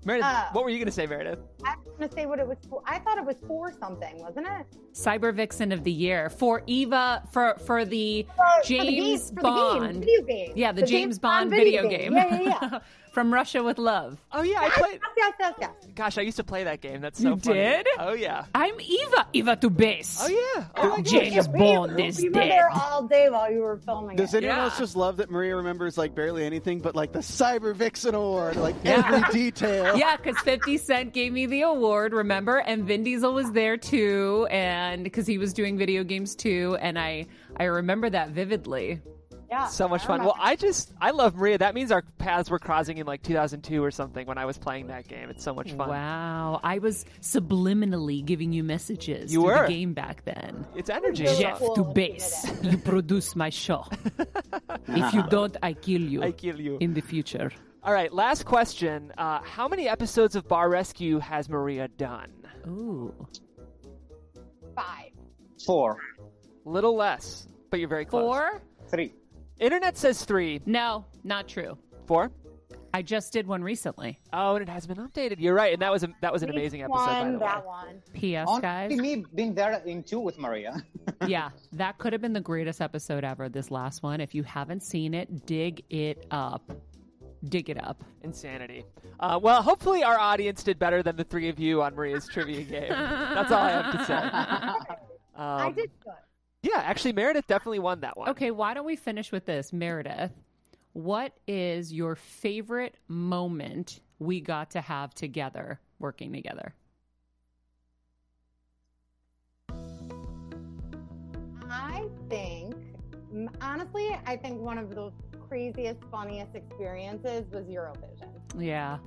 S4: Meredith,
S5: Uh.
S4: what were you going to say, Meredith?
S5: I was gonna say what it was for. I thought it was for something, wasn't it?
S1: Cyber Vixen of the Year for Eva for for the
S5: For- for the
S1: James
S5: game- for the game,
S1: Bond.
S5: video game.
S1: Yeah, the, James, Bond, video game.
S5: Yeah, yeah, yeah.
S1: From Russia with Love.
S4: Oh yeah, I played.
S5: yes, yes, yes.
S4: Gosh, I used to play that game. That's so
S1: You
S4: funny.
S1: did?
S4: Oh yeah.
S1: I'm Eva. Eva to base.
S4: Oh yeah. Oh my.
S1: James
S5: We-
S1: Bond
S5: we,
S1: is
S5: we were
S1: dead.
S5: there all day while you were filming
S3: Does
S5: it.
S3: anyone
S1: Yeah.
S3: else just love that Maria remembers like barely anything but like the Cyber Vixen Award, like
S1: Yeah.
S3: every detail?
S1: Yeah, because 50 Cent gave me the award, remember? And Vin Diesel was there too, and because he was doing video games too, and I I remember that vividly.
S5: yeah,
S4: So much fun. Well. I just I love Maria. That means our paths were crossing in like 2002 or something when I was playing that game. It's so much fun.
S1: Wow, I was subliminally giving you messages
S4: You were.
S1: the game back then.
S4: It's energy.
S5: Really
S1: Jeff
S5: cool
S1: to base, you produce my show. if you don't, I kill you
S4: I kill you.
S1: in the future.
S4: All right, last question. Uh, how many episodes of Bar Rescue has Maria done?
S1: Ooh.
S5: five.
S6: Four,
S4: Little less, but you're very close.
S1: Four?
S6: three.
S4: Internet says three.
S1: No, not true.
S4: Four.
S1: I just did one recently.
S4: Oh, and it has been updated. You're right, and that was a, that was an
S5: Each
S4: amazing episode. By
S5: one,
S4: the way.
S5: that one.
S1: P.S.
S6: Only
S1: guys.
S6: me being there in two with Maria.
S1: yeah, that could have been the greatest episode ever, this last one. If you haven't seen it, dig it up. Dig it up.
S4: Insanity. Uh, well, hopefully our audience did better than the three of you on Maria's trivia game. That's all I have to say. Um,
S5: I did good.
S4: Yeah, actually, Meredith definitely won that one.
S1: Okay, why don't we finish with this? Meredith, what is your favorite moment we got to have together, working together?
S5: I think, honestly, I think one of the craziest, funniest experiences was Eurovision.
S1: Yeah,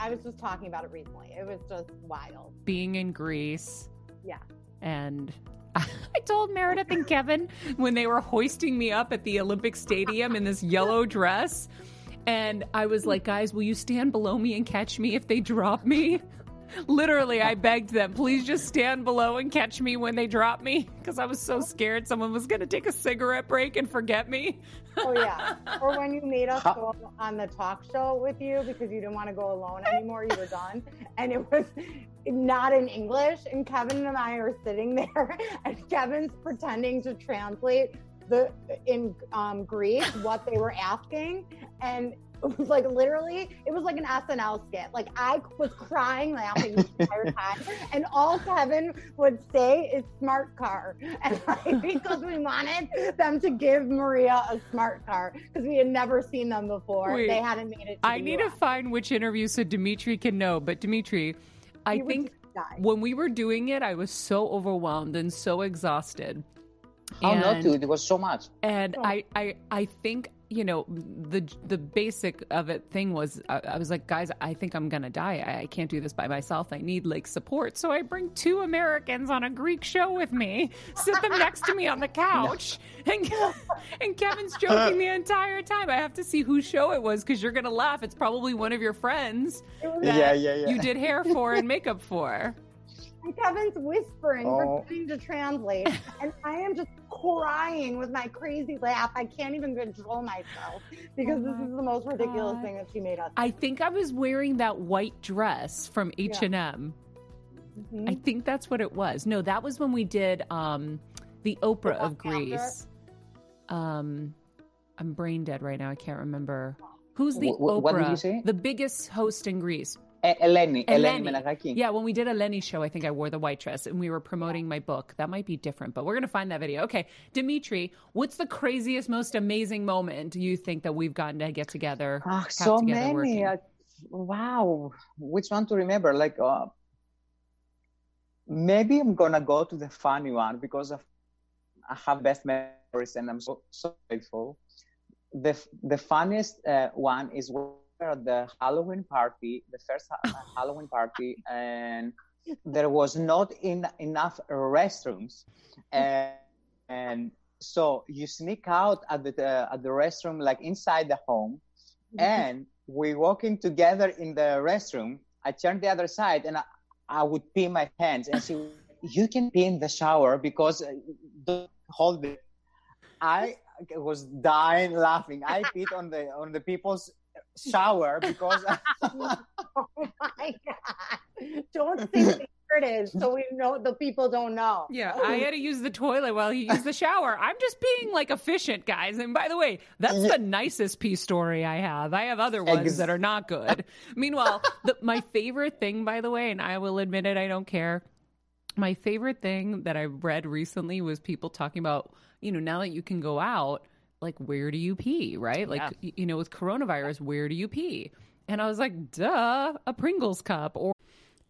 S5: I was just talking about it recently. It was just wild.
S1: being in Greece.
S5: Yeah.
S1: And I told Meredith and Kevin when they were hoisting me up at the Olympic Stadium in this yellow dress. And I was like, guys, will you stand below me and catch me if they drop me? Literally, I begged them, please just stand below and catch me when they drop me because I was so scared someone was going to take a cigarette break and forget me.
S5: Oh yeah. or when you made us go on the talk show with you because you didn't want to go alone anymore, you were done, and it was not in English. And Kevin and I are sitting there, and Kevin's pretending to translate the in um, Greek what they were asking, and it was like literally, it was like an SNL skit. Like I was crying, laughing the entire time, and all Kevin would say is "smart car," and like, because we wanted them to give Maria a smart car because we had never seen them before.
S1: Wait.
S5: they hadn't made it. To
S1: I
S5: the
S1: need to
S5: US.
S1: find which interview so Dimitri can know. But Dimitri, I
S5: You
S1: think when we were doing it, I was so overwhelmed and so exhausted.
S6: How not
S1: And-
S6: to? It was so much.
S1: And
S5: Oh.
S1: I, I, I think you know the the basic of it thing was I, I was like, guys, I think I'm gonna die. I, I can't do this by myself. I need like support. So I bring two Americans on a Greek show with me, sit them next to me on the couch, and and Kevin's joking the entire time. I have to see whose show it was because you're gonna laugh. It's probably one of your friends that
S6: Yeah, yeah, yeah.
S1: you did hair for and makeup for.
S5: And Kevin's whispering,
S6: Oh.
S5: pretending to translate, and I am just crying with my crazy laugh. I can't even control myself because
S1: Oh
S5: this is the most ridiculous
S1: God.
S5: thing that she made us.
S1: I think I was wearing that white dress from H and M.
S5: Mhm.
S1: I think that's what it was. No, that was when we did um, the Oprah of Greece. Um, I'm brain dead right now. I can't remember who's the
S6: Wh- wh-
S1: Oprah.
S6: what did you say?
S1: The biggest host in Greece.
S6: Eleni, Eleni. Menegaki.
S1: Yeah, when we did a Lenny show, I think I wore the white dress and we were promoting my book. That might be different, but we're gonna find that video. Okay, Dimitri, what's the craziest, most amazing moment you think that we've gotten to get together? Have
S6: so
S1: together
S6: many. Uh, wow. Which one to remember? Like, uh, maybe I'm gonna go to the funny one because of, I have best memories and I'm so so grateful. The the funniest uh, one is we were at the Halloween party, the first Halloween party, and there was not in, enough restrooms, and, and so you sneak out at the at the restroom like inside the home and we walking together in the restroom. I turned the other side and I, I would pee my pants, and she, you can pee in the shower because uh, don't hold it. I was dying laughing. I peed on the on the people's shower because
S5: oh my god! don't what it is so we know the people don't know.
S1: Yeah, oh. I had to use the toilet while he used the shower. I'm just being like efficient, guys. And by the way, that's the nicest pee story I have. I have other ones that are not good. Meanwhile, the, my favorite thing, by the way, and I will admit it, I don't care. My favorite thing that I read recently was people talking about, you know, now that you can go out, like where do you pee, right? Like,
S4: Yeah.
S1: y- you know, with coronavirus, where do you pee? And I was like, duh, a Pringles cup or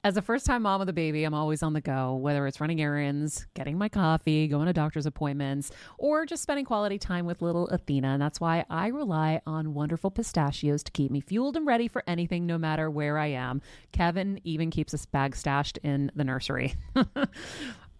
S1: as a first time mom with a baby, I'm always on the go, whether it's running errands, getting my coffee, going to doctor's appointments, or just spending quality time with little Athena. And that's why I rely on wonderful pistachios to keep me fueled and ready for anything, no matter where I am. Kevin even keeps a bag stashed in the nursery.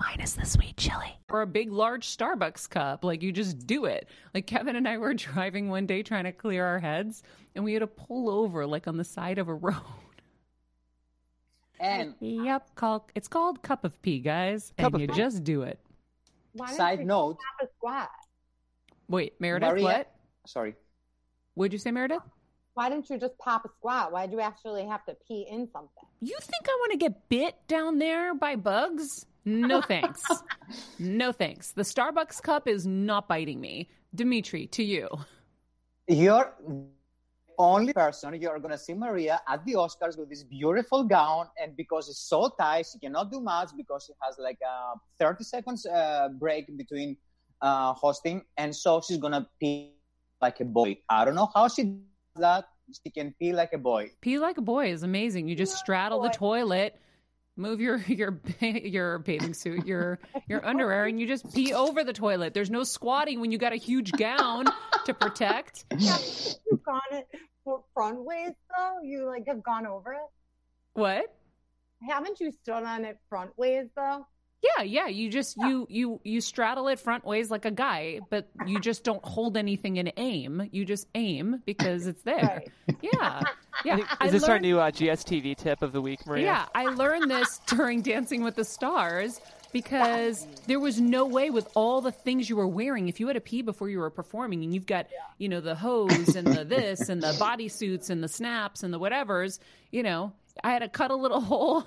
S1: Minus the sweet chili. Or a big, large Starbucks cup. Like, you just do it. Like, Kevin and I were driving one day trying to clear our heads, and we had to pull over, like, on the side of a road.
S6: And
S1: Yep, call it's called cup of pee, guys,
S4: Cup
S1: and you
S4: pee.
S1: just do it.
S5: Why
S6: side note,
S5: have a squat?
S1: Wait, Meredith,
S6: Maria-
S1: what?
S6: sorry.
S1: Would you say, Meredith?
S5: Why didn't you just pop a squat? Why'd you actually have to pee in something?
S1: You think I want to get bit down there by bugs? No thanks. no thanks. The Starbucks cup is not biting me. Dimitri, to you.
S6: You're only person you're gonna see Maria at the Oscars with this beautiful gown, and because it's so tight, she cannot do much because she has like a 30 seconds uh, break between uh, hosting, and so she's gonna pee like a boy. I don't know how she does that. She can pee like a boy.
S1: Pee like a boy is amazing. You just straddle the toilet, move your your your bathing suit, your your underwear, and you just pee over the toilet. There's no squatting when you got a huge gown to protect.
S5: You've gone it front ways though. You like have gone over it.
S1: What?
S5: Haven't you stood on it front ways though?
S1: Yeah, yeah. You just you you you straddle it front ways like a guy, but you just don't hold anything in aim. You just aim because it's there.
S5: Right.
S1: Yeah, yeah.
S4: Is
S1: I
S4: this our new uh, GSTV tip of the week, Maria?
S1: Yeah, I learned this during Dancing with the Stars because there was no way with all the things you were wearing. If you had to pee before you were performing, and you've got you know the hose and the this and the bodysuits and the snaps and the whatevers, you know, I had to cut a little hole,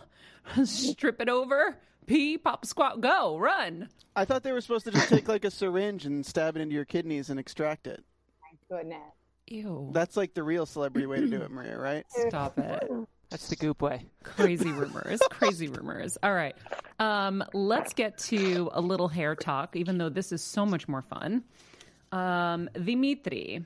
S1: strip it over, pee, pop, squat, go, run.
S3: I thought they were supposed to just take like a syringe and stab it into your kidneys and extract it.
S5: My goodness.
S1: Ew.
S3: That's like the real celebrity way to do it, Maria, right?
S1: Stop it.
S4: That's the goop way.
S1: Crazy rumors. Crazy rumors. All right. Um, let's get to a little hair talk, even though this is so much more fun. Um, Dimitri,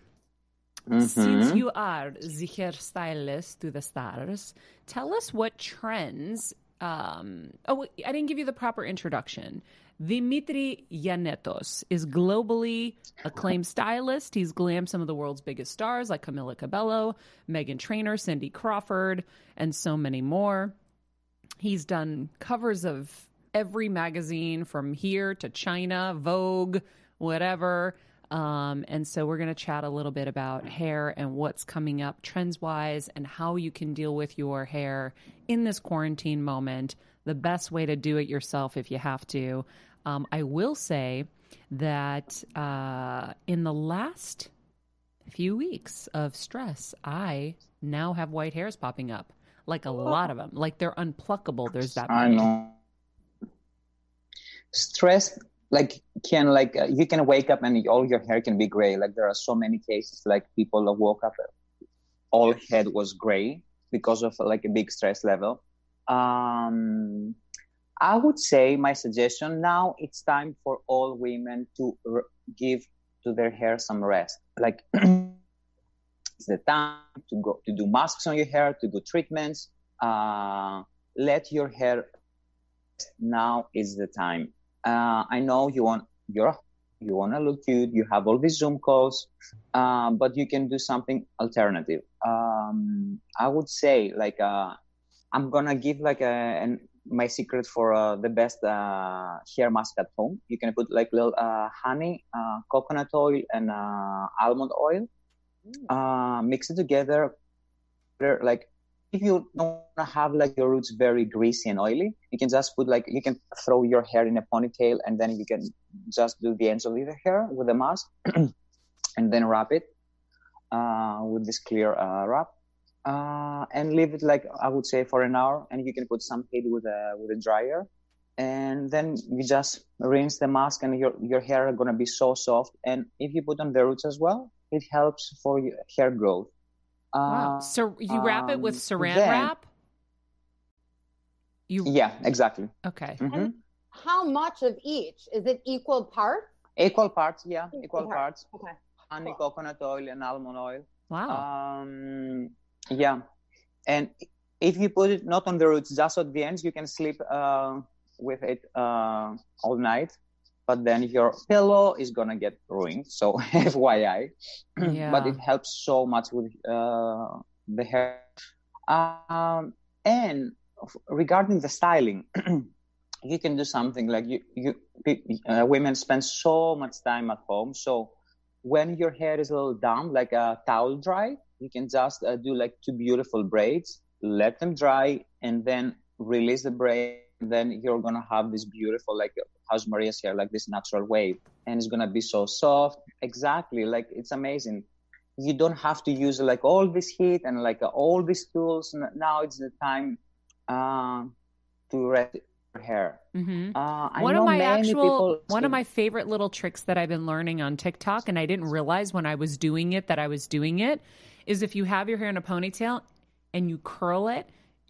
S1: since you are the hairstylist to the stars, tell us what trends. Um, oh, I didn't give you the proper introduction. Dimitri Giannetos is globally acclaimed stylist. He's glammed some of the world's biggest stars like Camila Cabello, Meghan Trainor, Cindy Crawford, and so many more. He's done covers of every magazine from here to China, Vogue, whatever. Um, and so we're going to chat a little bit about hair and what's coming up trends wise and how you can deal with your hair in this quarantine moment, the best way to do it yourself if you have to. Um, I will say that uh, in the last few weeks of stress, I now have white hairs popping up. Like a lot of them. Like they're unpluckable. There's that
S6: I
S1: many.
S6: know. Stress, like, can like uh, you can wake up and all your hair can be gray. Like there are so many cases, like people that woke up, all head was gray because of like a big stress level. Um, I would say my suggestion now it's time for all women to r- give to their hair some rest. Like it's the time to go to do masks on your hair, to do treatments. Uh, let your hair now is the time. Uh, I know you want you're you want to look cute you have all these zoom calls um, but you can do something alternative um, i would say like uh, i'm gonna give like a an, my secret for uh, the best uh, hair mask at home. You can put like little uh, honey uh, coconut oil and uh, almond oil. Mix it together. Like if you don't have like your roots very greasy and oily, you can just put like you can throw your hair in a ponytail and then you can just do the ends of your hair with a mask and then wrap it uh, with this clear uh, wrap uh, and leave it like I would say for an hour and you can put some heat with a with a dryer and then you just rinse the mask and your your hair are gonna be so soft and if you put on the roots as well, it helps for your hair growth.
S1: Wow.
S6: Uh,
S1: So you wrap it with
S6: um,
S1: saran
S6: then-
S1: wrap? You
S6: Yeah, exactly.
S1: okay.
S6: Mhm.
S5: How much of each? Is it equal parts?
S6: Equal parts, yeah,
S5: Equal
S6: equal
S5: parts.
S6: parts.
S5: Okay.
S6: Honey,
S5: Cool.
S6: coconut oil, and almond oil.
S1: Wow.
S6: Um, yeah, and if you put it not on the roots, just at the ends, you can sleep uh, with it uh, all night. But then your pillow is gonna get ruined. So FYI, but it helps so much with uh, the hair. Um, and regarding the styling, you can do something like you you uh, women spend so much time at home. So when your hair is a little damp, like a towel dry, you can just uh, do like two beautiful braids, let them dry, and then release the braid. Then you're gonna have this beautiful, like House Maria's hair, like this natural wave, and it's gonna be so soft. Exactly, like it's amazing. You don't have to use like all this heat and like uh, all these tools. Now it's the time uh, to rest your hair.
S1: hmm
S6: Uh, I
S1: one of my actual
S6: people
S1: one of my favorite little tricks that I've been learning on TikTok and I didn't realize when I was doing it that I was doing it is if you have your hair in a ponytail and you curl it,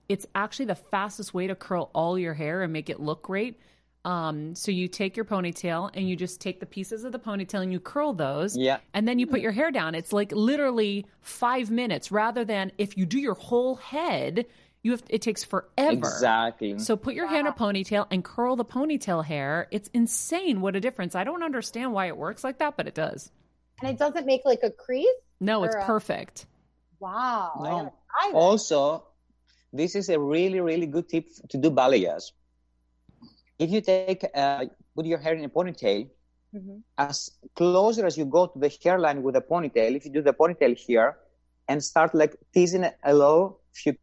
S1: it's actually the fastest way to curl all your hair and make it look great. Um, so you take your ponytail and you just take the pieces of the ponytail and you curl those.
S6: Yeah.
S1: And then you put your hair down. It's like literally five minutes rather than if you do your whole head, you have it takes forever.
S6: Exactly.
S1: So put your hair in a ponytail and curl the ponytail hair. It's insane what a difference. I don't understand why it works like that, but it does.
S5: And it doesn't make like a crease?
S1: No, it's
S5: Or,
S1: perfect.
S5: Wow.
S6: No.
S5: gotta try that.
S6: Also, this is a really, really good tip to do balayage. If you take, uh, put your hair in a ponytail,
S5: Mhm.
S6: as closer as you go to the hairline with a ponytail, if you do the ponytail here and start like teasing a low few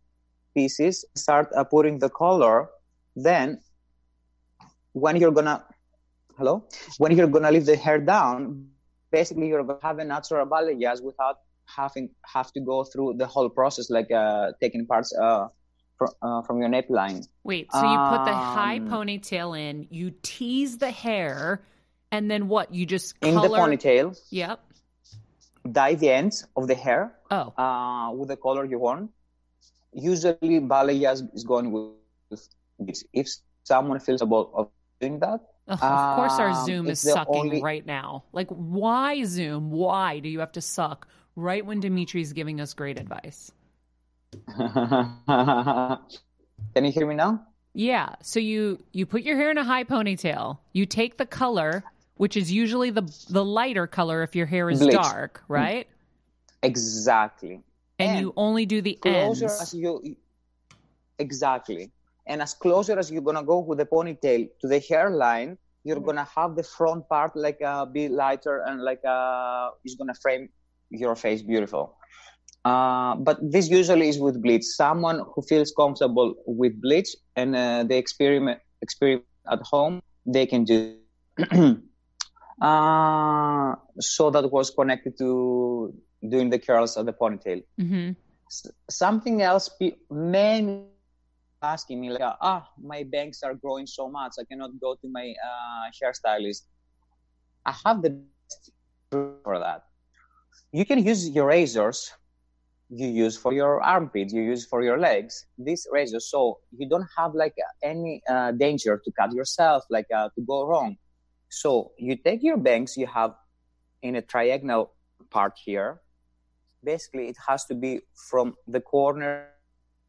S6: pieces, start uh, putting the color, then when you're gonna, hello, when you're gonna leave the hair down, basically you're gonna have a natural balayage without having have to go through the whole process, like uh, taking parts uh, fr- uh, from your neckline.
S1: Wait, so you put the high
S6: Um,
S1: ponytail in, you tease the hair, and then what? You just
S6: In the ponytail,
S1: Yep.
S6: dye the ends of the hair
S1: Oh,
S6: uh, with the color you want. Usually, balayage is going with this. If someone feels about of doing that,
S1: Ugh, of course our
S6: Um,
S1: Zoom is sucking
S6: only-
S1: right now. Like, why Zoom? Why do you have to suck right when Dimitri's giving us great advice?
S6: can you hear me now?
S1: Yeah. So you you put your hair in a high ponytail. You take the color, which is usually the the lighter color if your hair is
S6: Bleach.
S1: dark, right?
S6: Exactly.
S1: And,
S6: And
S1: you only do the
S6: Closer
S1: ends.
S6: as you, exactly, and as closer as you're gonna go with the ponytail to the hairline, you're
S1: Mm-hmm.
S6: gonna have the front part like uh, be lighter and like uh, it's gonna frame your face beautiful. Uh, but this usually is with bleach. Someone who feels comfortable with bleach and uh, they experiment experiment at home, they can do. uh, so that was connected to doing the curls of the ponytail.
S1: hmm
S6: S- something else, pe- many asking me like, ah, my bangs are growing so much, I cannot go to my uh, hairstylist. I have the best for that. You can use your razors you use for your armpits, you use for your legs. These razors, so you don't have like any uh, danger to cut yourself, like uh, to go wrong. So you take your bangs, you have in a triangle part here. Basically, it has to be from the corner,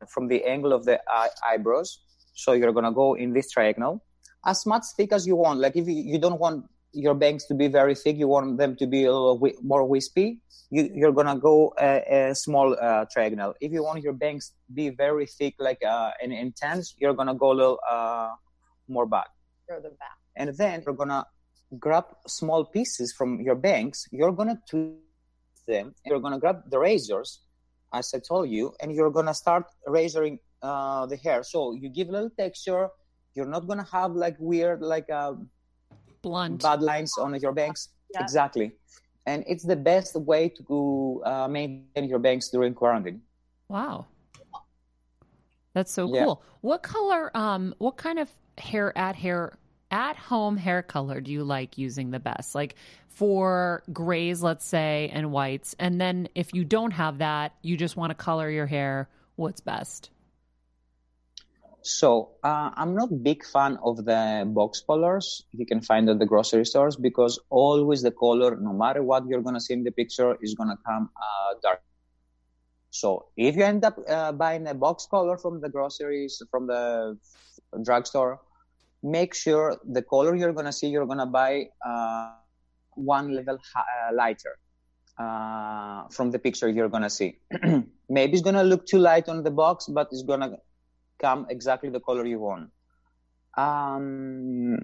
S6: from the angle of the eye- eyebrows. So you're gonna go in this triangle as much thick as you want. Like if you, you don't want your bangs to be very thick, you want them to be a little wi- more wispy, you, you're gonna go a, a small uh, triangle. If you want your bangs to be very thick, like uh, and intense, you're gonna go a little uh, more back.
S5: Further back.
S6: And then you're gonna grab small pieces from your bangs. You're gonna twist them. You're gonna grab the razors, as I told you, and you're gonna start razoring uh, the hair. So you give a little texture. You're not gonna have like weird, like uh,
S1: Blunt.
S6: bad lines on your banks.
S7: Yeah.
S6: Exactly. And it's the best way to uh, maintain your banks during quarantine.
S1: Wow. That's so
S6: Yeah.
S1: cool. What color um what kind of hair at hair at home hair color do you like using the best? Like for grays, let's say, and whites. And then if you don't have that, you just want to color your hair, what's best?
S6: So uh, I'm not big fan of the box colors you can find at the grocery stores because always the color, no matter what you're gonna see in the picture, is gonna come uh, dark. So if you end up uh, buying a box color from the groceries from the drugstore, make sure the color you're gonna see you're gonna buy uh, one level uh, lighter uh, from the picture you're gonna see. Maybe it's gonna look too light on the box, but it's gonna come exactly the color you want. Um,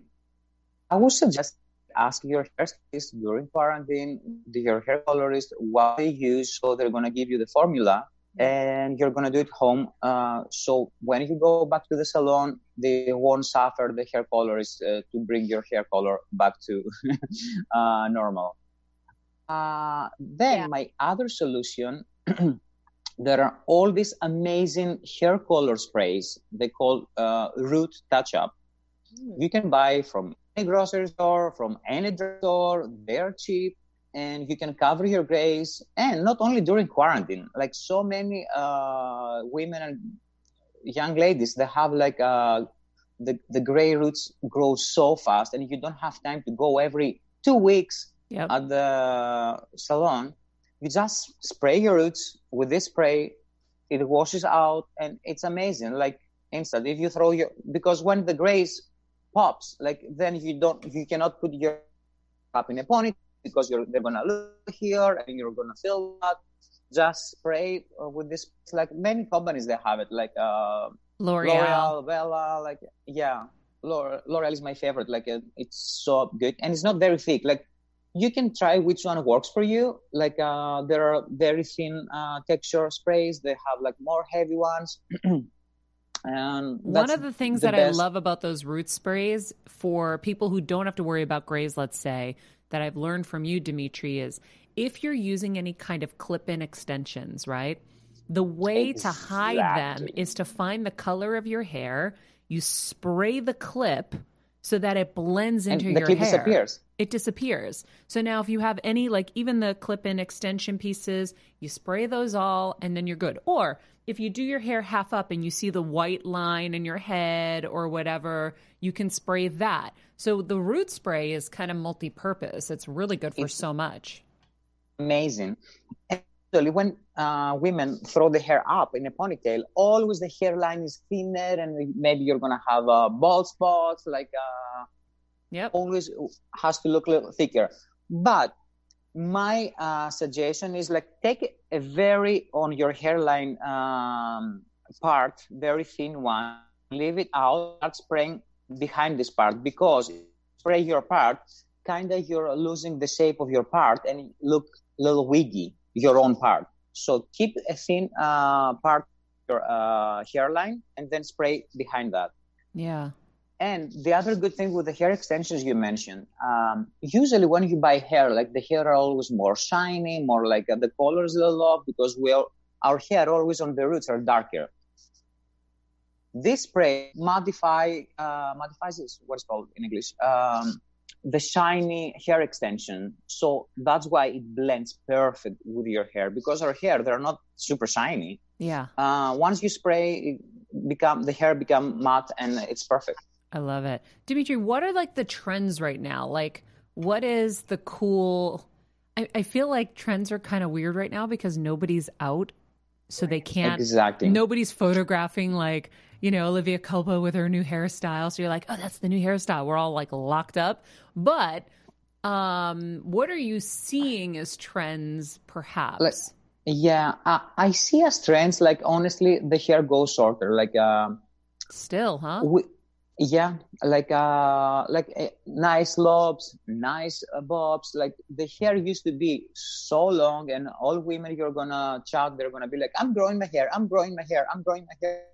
S6: I would suggest ask your hairstylist during quarantine, your hair colorist, what they use. So they're to give you the formula and you're going to do it home. Uh, so when you go back to the salon, they won't suffer the hair colorist uh, to bring your hair color back to uh, normal. Uh, then
S5: Yeah.
S6: my other solution there are all these amazing hair color sprays they call uh, root touch up you can buy from any grocery store from any drugstore they're cheap and you can cover your grays and not only during quarantine like so many uh, women and young ladies they have like uh, the, the gray roots grow so fast and you don't have time to go every two weeks
S1: Yep.
S6: at the salon, you just spray your roots with this spray. It washes out and it's amazing. Like instant. If you throw your, because when the grays pops, like then you don't, you cannot put your up in a pony because you're, they're to look here and you're to feel that. Just spray uh, with this, like many companies, they have it, like, uh,
S1: L'Oreal.
S6: L'Oreal, Bella, like yeah, L'Oreal, L'Oreal is my favorite. Like it's so good and it's not very thick. Like you can try which one works for you. Like uh, there are very thin uh, texture sprays. They have like more heavy ones. and
S1: One of the things
S6: the
S1: that
S6: best.
S1: I love about those root sprays for people who don't have to worry about grays, let's say, that I've learned from you, Dimitri, is if you're using any kind of clip in extensions, right? The way to hide them is to find the color of your hair, you spray the clip so that it blends
S6: and
S1: into
S6: the
S1: your
S6: clip
S1: hair
S6: disappears.
S1: it disappears. So now if you have any like even the clip-in extension pieces, you spray those all and then you're good. Or if you do your hair half up and you see the white line in your head or whatever, you can spray that. So the root spray is kind of multi-purpose. It's really good for
S6: It's-
S1: so much.
S6: amazing. Actually, when uh, women throw the hair up in a ponytail, always the hairline is thinner, and maybe you're gonna have uh, bald spots. Like uh,
S1: Yep.
S6: always has to look a little thicker. But my uh, suggestion is like take a very on your hairline um, part, very thin one, leave it out, start spraying behind this part because you spray your part, kind of you're losing the shape of your part and look a little wiggy, your own part. So keep a thin uh, part of your uh, hairline and then spray behind that.
S1: Yeah.
S6: And the other good thing with the hair extensions you mentioned, um, usually when you buy hair, like the hair are always more shiny, more like uh, the colors a off because we are, our hair always on the roots are darker. This spray modify uh, modifies this, what's called in English um, the shiny hair extension. So that's why it blends perfect with your hair because our hair they're not super shiny.
S1: Yeah.
S6: Uh, once you spray, it become the hair become matte and it's perfect.
S1: I love it. Dimitri, what are like the trends right now? Like, what is the cool? I, I feel like trends are kind of weird right now because nobody's out. So they can't.
S6: Exactly.
S1: Nobody's photographing like, you know, Olivia Culpo with her new hairstyle. So you're like, oh, that's the new hairstyle. We're all like locked up. But Um, what are you seeing as trends, perhaps?
S6: Like- Yeah, uh, I see as trends like honestly, the hair goes shorter. Like, uh,
S1: Still, huh?
S6: we, yeah, like uh, like uh, nice lobs, nice uh, bobs. Like the hair used to be so long, and all women you're gonna chat, they're gonna be like, "I'm growing my hair, I'm growing my hair, I'm growing my hair."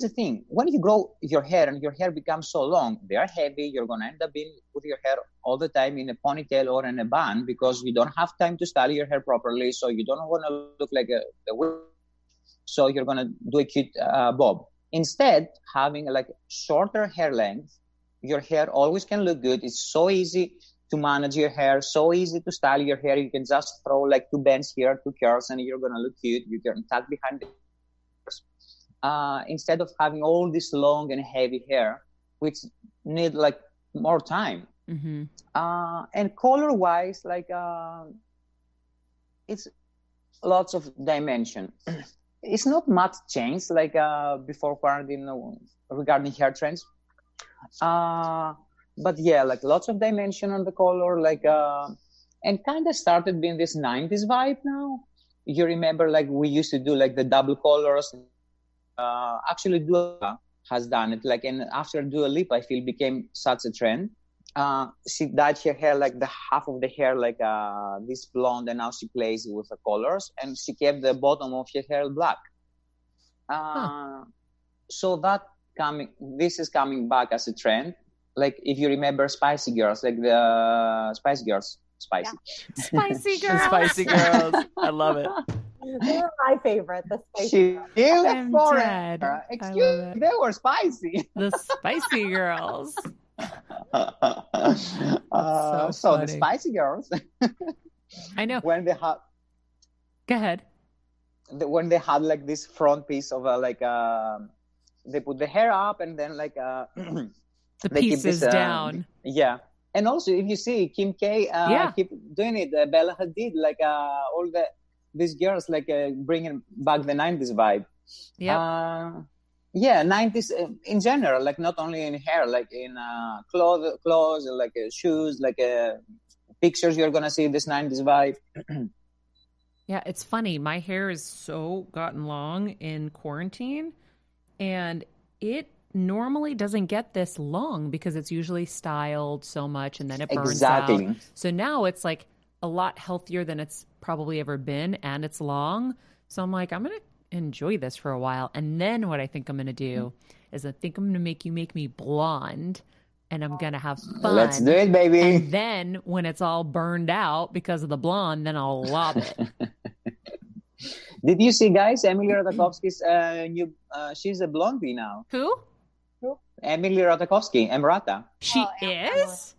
S6: The thing when you grow your hair and your hair becomes so long, they are heavy. You're gonna end up being with your hair all the time in a ponytail or in a bun because you don't have time to style your hair properly. So you don't want to look like a wig. So you're gonna do a cute uh, bob. Instead, having like shorter hair length, your hair always can look good. It's so easy to manage your hair, so easy to style your hair. You can just throw like two bands here, two curls, and you're gonna look cute. You can tuck behind uh, instead of having all this long and heavy hair, which need like more time.
S1: Mm-hmm.
S6: Uh, and color wise, like uh, it's lots of dimension. it's not much change like uh, before quarantine regarding hair trends. Uh, but yeah, like lots of dimension on the color, like uh, and kind of started being this 90s vibe now. You remember, like we used to do like the double colors. Uh, actually, Dua Lipa has done it. Like, and after Dua Lipa, I feel became such a trend. Uh, she dyed her hair like the half of the hair like uh, this blonde, and now she plays with the colors, and she kept the bottom of her hair black. Uh, So that coming, this is coming back as a trend. Like if you remember Spicy Girls, like the Spice Girls, Spicy.
S1: Spicy girl.
S4: The Spicy Girls. I love it.
S5: They were my favorite. The spicy.
S6: She killed
S1: I'm dead.
S6: Excuse me, they were spicy.
S1: The spicy girls.
S6: uh,
S1: so
S6: so the. Spicy Girls,
S1: I know.
S6: when they had
S1: Go ahead.
S6: the, when they had like this front piece of uh, like uh, they put the hair up and then like uh,
S1: The
S6: They keep
S1: pieces
S6: this, um,
S1: down.
S6: yeah. And also, if you see Kim K, uh,
S1: Yeah.
S6: keep doing it. Uh, Bella Hadid, like uh, all the these girls, like uh, bringing back the '90s vibe.
S1: yeah
S6: Uh, yeah, '90s uh, in general, like not only in hair, like in uh, clothes, clothes, like uh, shoes, like uh, pictures. You're gonna see this '90s vibe.
S1: Yeah, it's funny. My hair is so gotten long in quarantine, and it normally doesn't get this long because it's usually styled so much and then it burns
S6: Exactly.
S1: out. So now it's like a lot healthier than it's probably ever been, and it's long. So I'm like, I'm gonna enjoy this for a while, and then what I think I'm gonna do is I think I'm gonna make you make me blonde, and I'm gonna have fun.
S6: Let's do it, baby.
S1: And then when it's all burned out because of the blonde, then I'll love it.
S6: Did you see, guys? Emily Ratajkowski's uh, new. Uh, she's a blondie now.
S1: Who? Who?
S6: Emily Ratajkowski, Emirata.
S1: She
S5: Oh,
S1: is?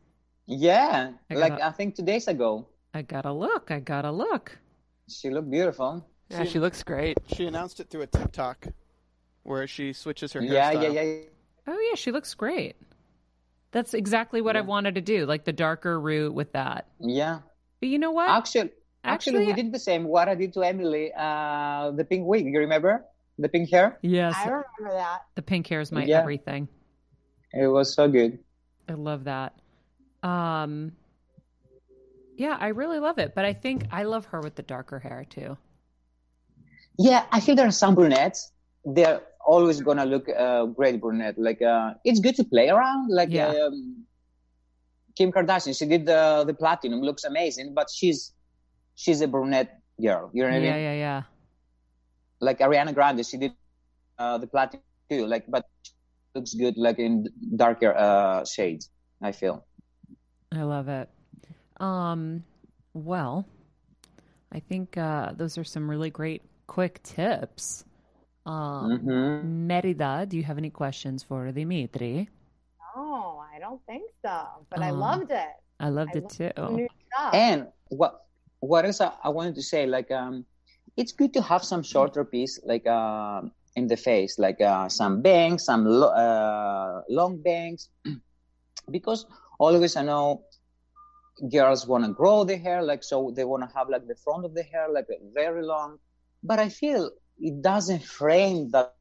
S6: Yeah,
S1: I
S6: like
S1: gotta-
S6: I think two days ago.
S1: I gotta look. I gotta look.
S6: She looked beautiful.
S4: Yeah, she looks great.
S3: She announced it through a TikTok where she switches her hair.
S6: Yeah,
S3: hairstyle.
S6: yeah, yeah.
S1: Oh yeah, she looks great. That's exactly what I wanted to do, like the darker root with that.
S6: Yeah.
S1: But you know what?
S6: Actually, actually, we
S1: Actually-
S6: did the same. What I did to Emily, uh, the pink wig. You remember the pink hair?
S1: yes,
S5: I remember that.
S1: the pink hair is my
S6: Yeah.
S1: everything.
S6: It was so good.
S1: I love that. Um, yeah, I really love it. But I think I love her with the darker hair too.
S6: Yeah, I feel there are some brunettes. They're always gonna look uh, great brunette. Like uh, it's good to play around. Like
S1: Yeah.
S6: um, Kim Kardashian, she did the the platinum, looks amazing, but she's she's a brunette girl. You know what
S1: yeah,
S6: I mean?
S1: yeah, yeah.
S6: Like Ariana Grande, she did uh, the platinum too. Like, but looks good like in darker uh, shades. I feel.
S1: I love it. Um, well, I think uh, those are some really great quick tips. Um,
S6: hmm
S1: Merida, do you have any questions for Dimitri?
S5: No, I don't think so. But I
S1: Um,
S5: loved it.
S1: I loved
S5: I
S1: it
S5: love
S1: too.
S6: And what what else I, I wanted to say? Like, um, it's good to have some shorter piece, like uh, in the face, like uh, some bangs, some lo- uh, long bangs, because always I know girls want to grow the hair, like so they want to have like the front of the hair like very long, but I feel it doesn't frame that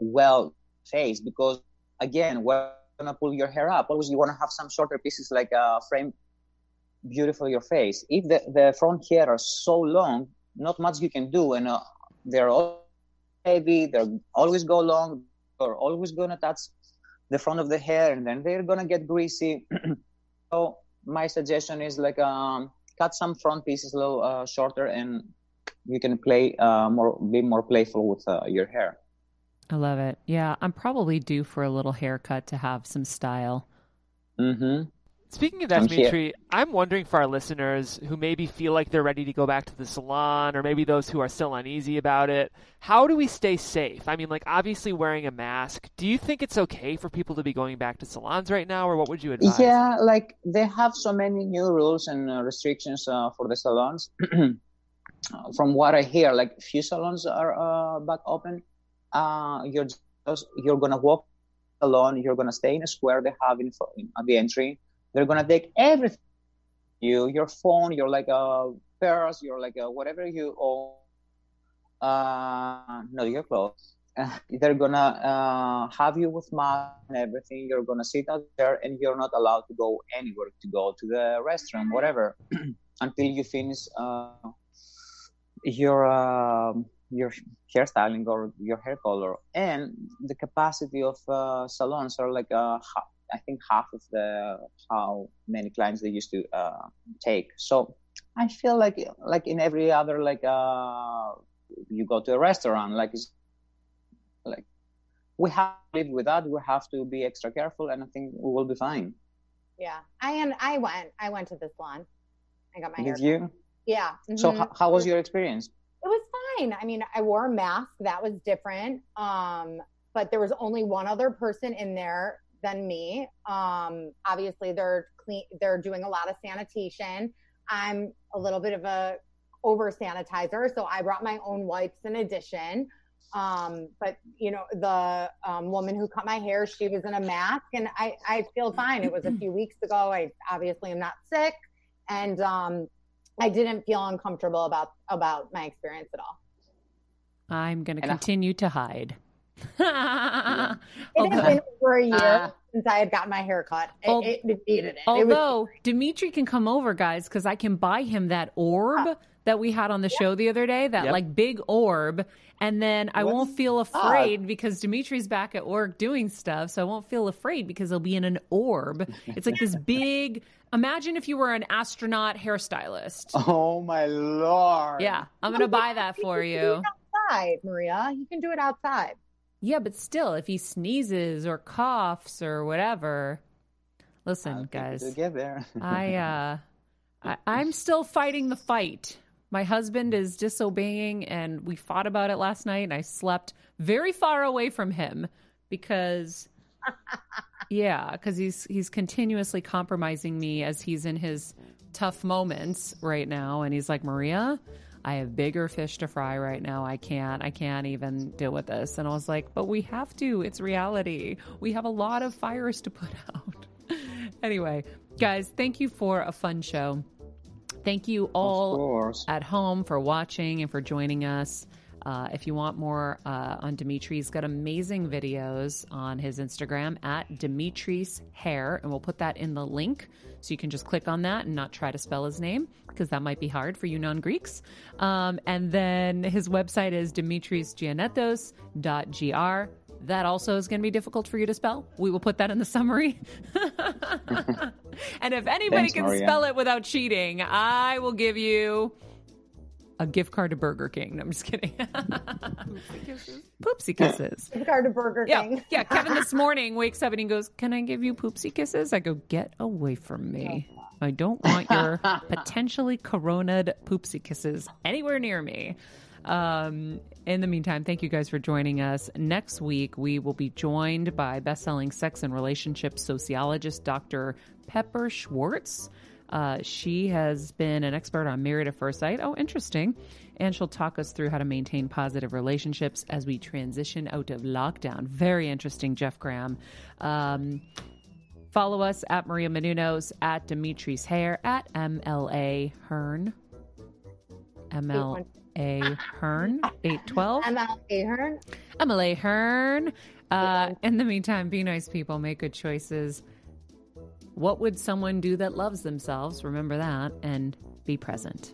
S6: well face because again, when gonna pull your hair up. Always you want to have some shorter pieces like a frame beautiful your face. If the, the front hair are so long, not much you can do, and uh, they're all heavy. They're always go long. They're always gonna touch the front of the hair, and then they're gonna get greasy. so my suggestion is like um, cut some front pieces a little uh, shorter, and you can play uh, more, be more playful with uh, your hair.
S1: I love it. Yeah, I'm probably due for a little haircut to have some style.
S6: Mm-hmm.
S4: Speaking of that,
S6: I'm
S4: Dimitri, here. I'm wondering for our listeners who maybe feel like they're ready to go back to the salon, or maybe those who are still uneasy about it, how do we stay safe? I mean, like, obviously wearing a mask. Do you think it's okay for people to be going back to salons right now, or what would you advise?
S6: Yeah, like, they have so many new rules and uh, restrictions uh, for the salons. From what I hear, like, few salons are uh, back open. Uh, you're just, you're gonna walk alone, you're gonna stay in a square they have in, in at the entry they're gonna take everything you, your phone, your like a purse, your like a whatever you own. Uh, no, your clothes. Uh, they're gonna uh, have you with mask and everything. You're gonna sit out there, and you're not allowed to go anywhere to go to the restroom, whatever, until you finish uh, your um, your hairstyling or your hair color. And the capacity of uh, salons are like uh, I think half of the how many clients they used to uh, take. So I feel like like in every other like uh, you go to a restaurant like it's like we have to live with that. We have to be extra careful, and I think we will be fine.
S5: Yeah, I and I went. I went to the salon. I got my
S6: Did
S5: hair. Did
S6: you?
S5: Yeah. Mm-hmm.
S6: So how, how was your experience?
S5: It was fine. I mean, I wore a mask. That was different. Um, but there was only one other person in there than me. Um, obviously, they're clean. They're doing a lot of sanitation. I'm a little bit of a over sanitizer, so I brought my own wipes in addition. Um, but you know, the um, woman who cut my hair, she was in a mask, and I I feel fine. It was a few weeks ago. I obviously am not sick, and um, I didn't feel uncomfortable about about my experience at all.
S1: I'm going to continue to hide
S5: yeah. It has been over a year uh, since I had gotten my hair cut. It, it, it needed it.
S1: Although it was- Dimitri can come over, guys, because I can buy him that orb. Uh, that we had on the show the other day, that yep. like big orb, and then I won't feel afraid because Dimitri's back at work doing stuff, so I won't feel afraid because he'll be in an orb. It's like this big. Imagine if you were an astronaut hairstylist.
S6: Oh my lord!
S1: Yeah, I'm gonna buy that for you.
S5: Outside, Maria, you can do it outside.
S1: Yeah, but still, if he sneezes or coughs or whatever, listen, guys.
S6: Get there.
S1: I uh, I, I'm still fighting the fight. My husband is disobeying, and we fought about it last night. And I slept very far away from him because, yeah, because he's he's continuously compromising me as he's in his tough moments right now, and he's like, Maria, I have bigger fish to fry right now. I can't, I can't even deal with this. And I was like, but we have to. It's reality. We have a lot of fires to put out. anyway, guys, thank you for a fun show. Thank you all at home for watching and for joining us. Uh, if you want more uh, on Dimitri, he's got amazing videos on his Instagram at Dimitri's Hair, and we'll put that in the link so you can just click on that and not try to spell his name because that might be hard for you non Greeks. Um, and then his website is dimitrisgiannetos.gr. That also is going to be difficult for you to spell. We will put that in the summary. and if anybody
S6: Thanks,
S1: can
S6: Maria.
S1: spell it without cheating, I will give you a gift card to Burger King. No, I'm just kidding. Poopsie kisses. Poopsie kisses.
S5: Gift card to Burger
S1: Yeah,
S5: King.
S1: yeah. Kevin this morning wakes up and he goes, "Can I give you poopsie kisses?" I go, "Get away from me! I don't want your potentially coronaed poopsie kisses anywhere near me." Um, in the meantime, thank you guys for joining us. Next week, we will be joined by best-selling sex and relationship sociologist Dr. Pepper Schwartz. Uh, she has been an expert on married at first sight. Oh, interesting. And she'll talk us through how to maintain positive relationships as we transition out of lockdown. Very interesting, Jeff Graham. Um, follow us at Maria Menounos, at Dimitri's Hair, at MLA Hearn. MLA Hearn, 812.
S5: MLA Hearn.
S1: MLA Hearn. Uh, in the meantime, be nice people, make good choices. What would someone do that loves themselves? Remember that and be present.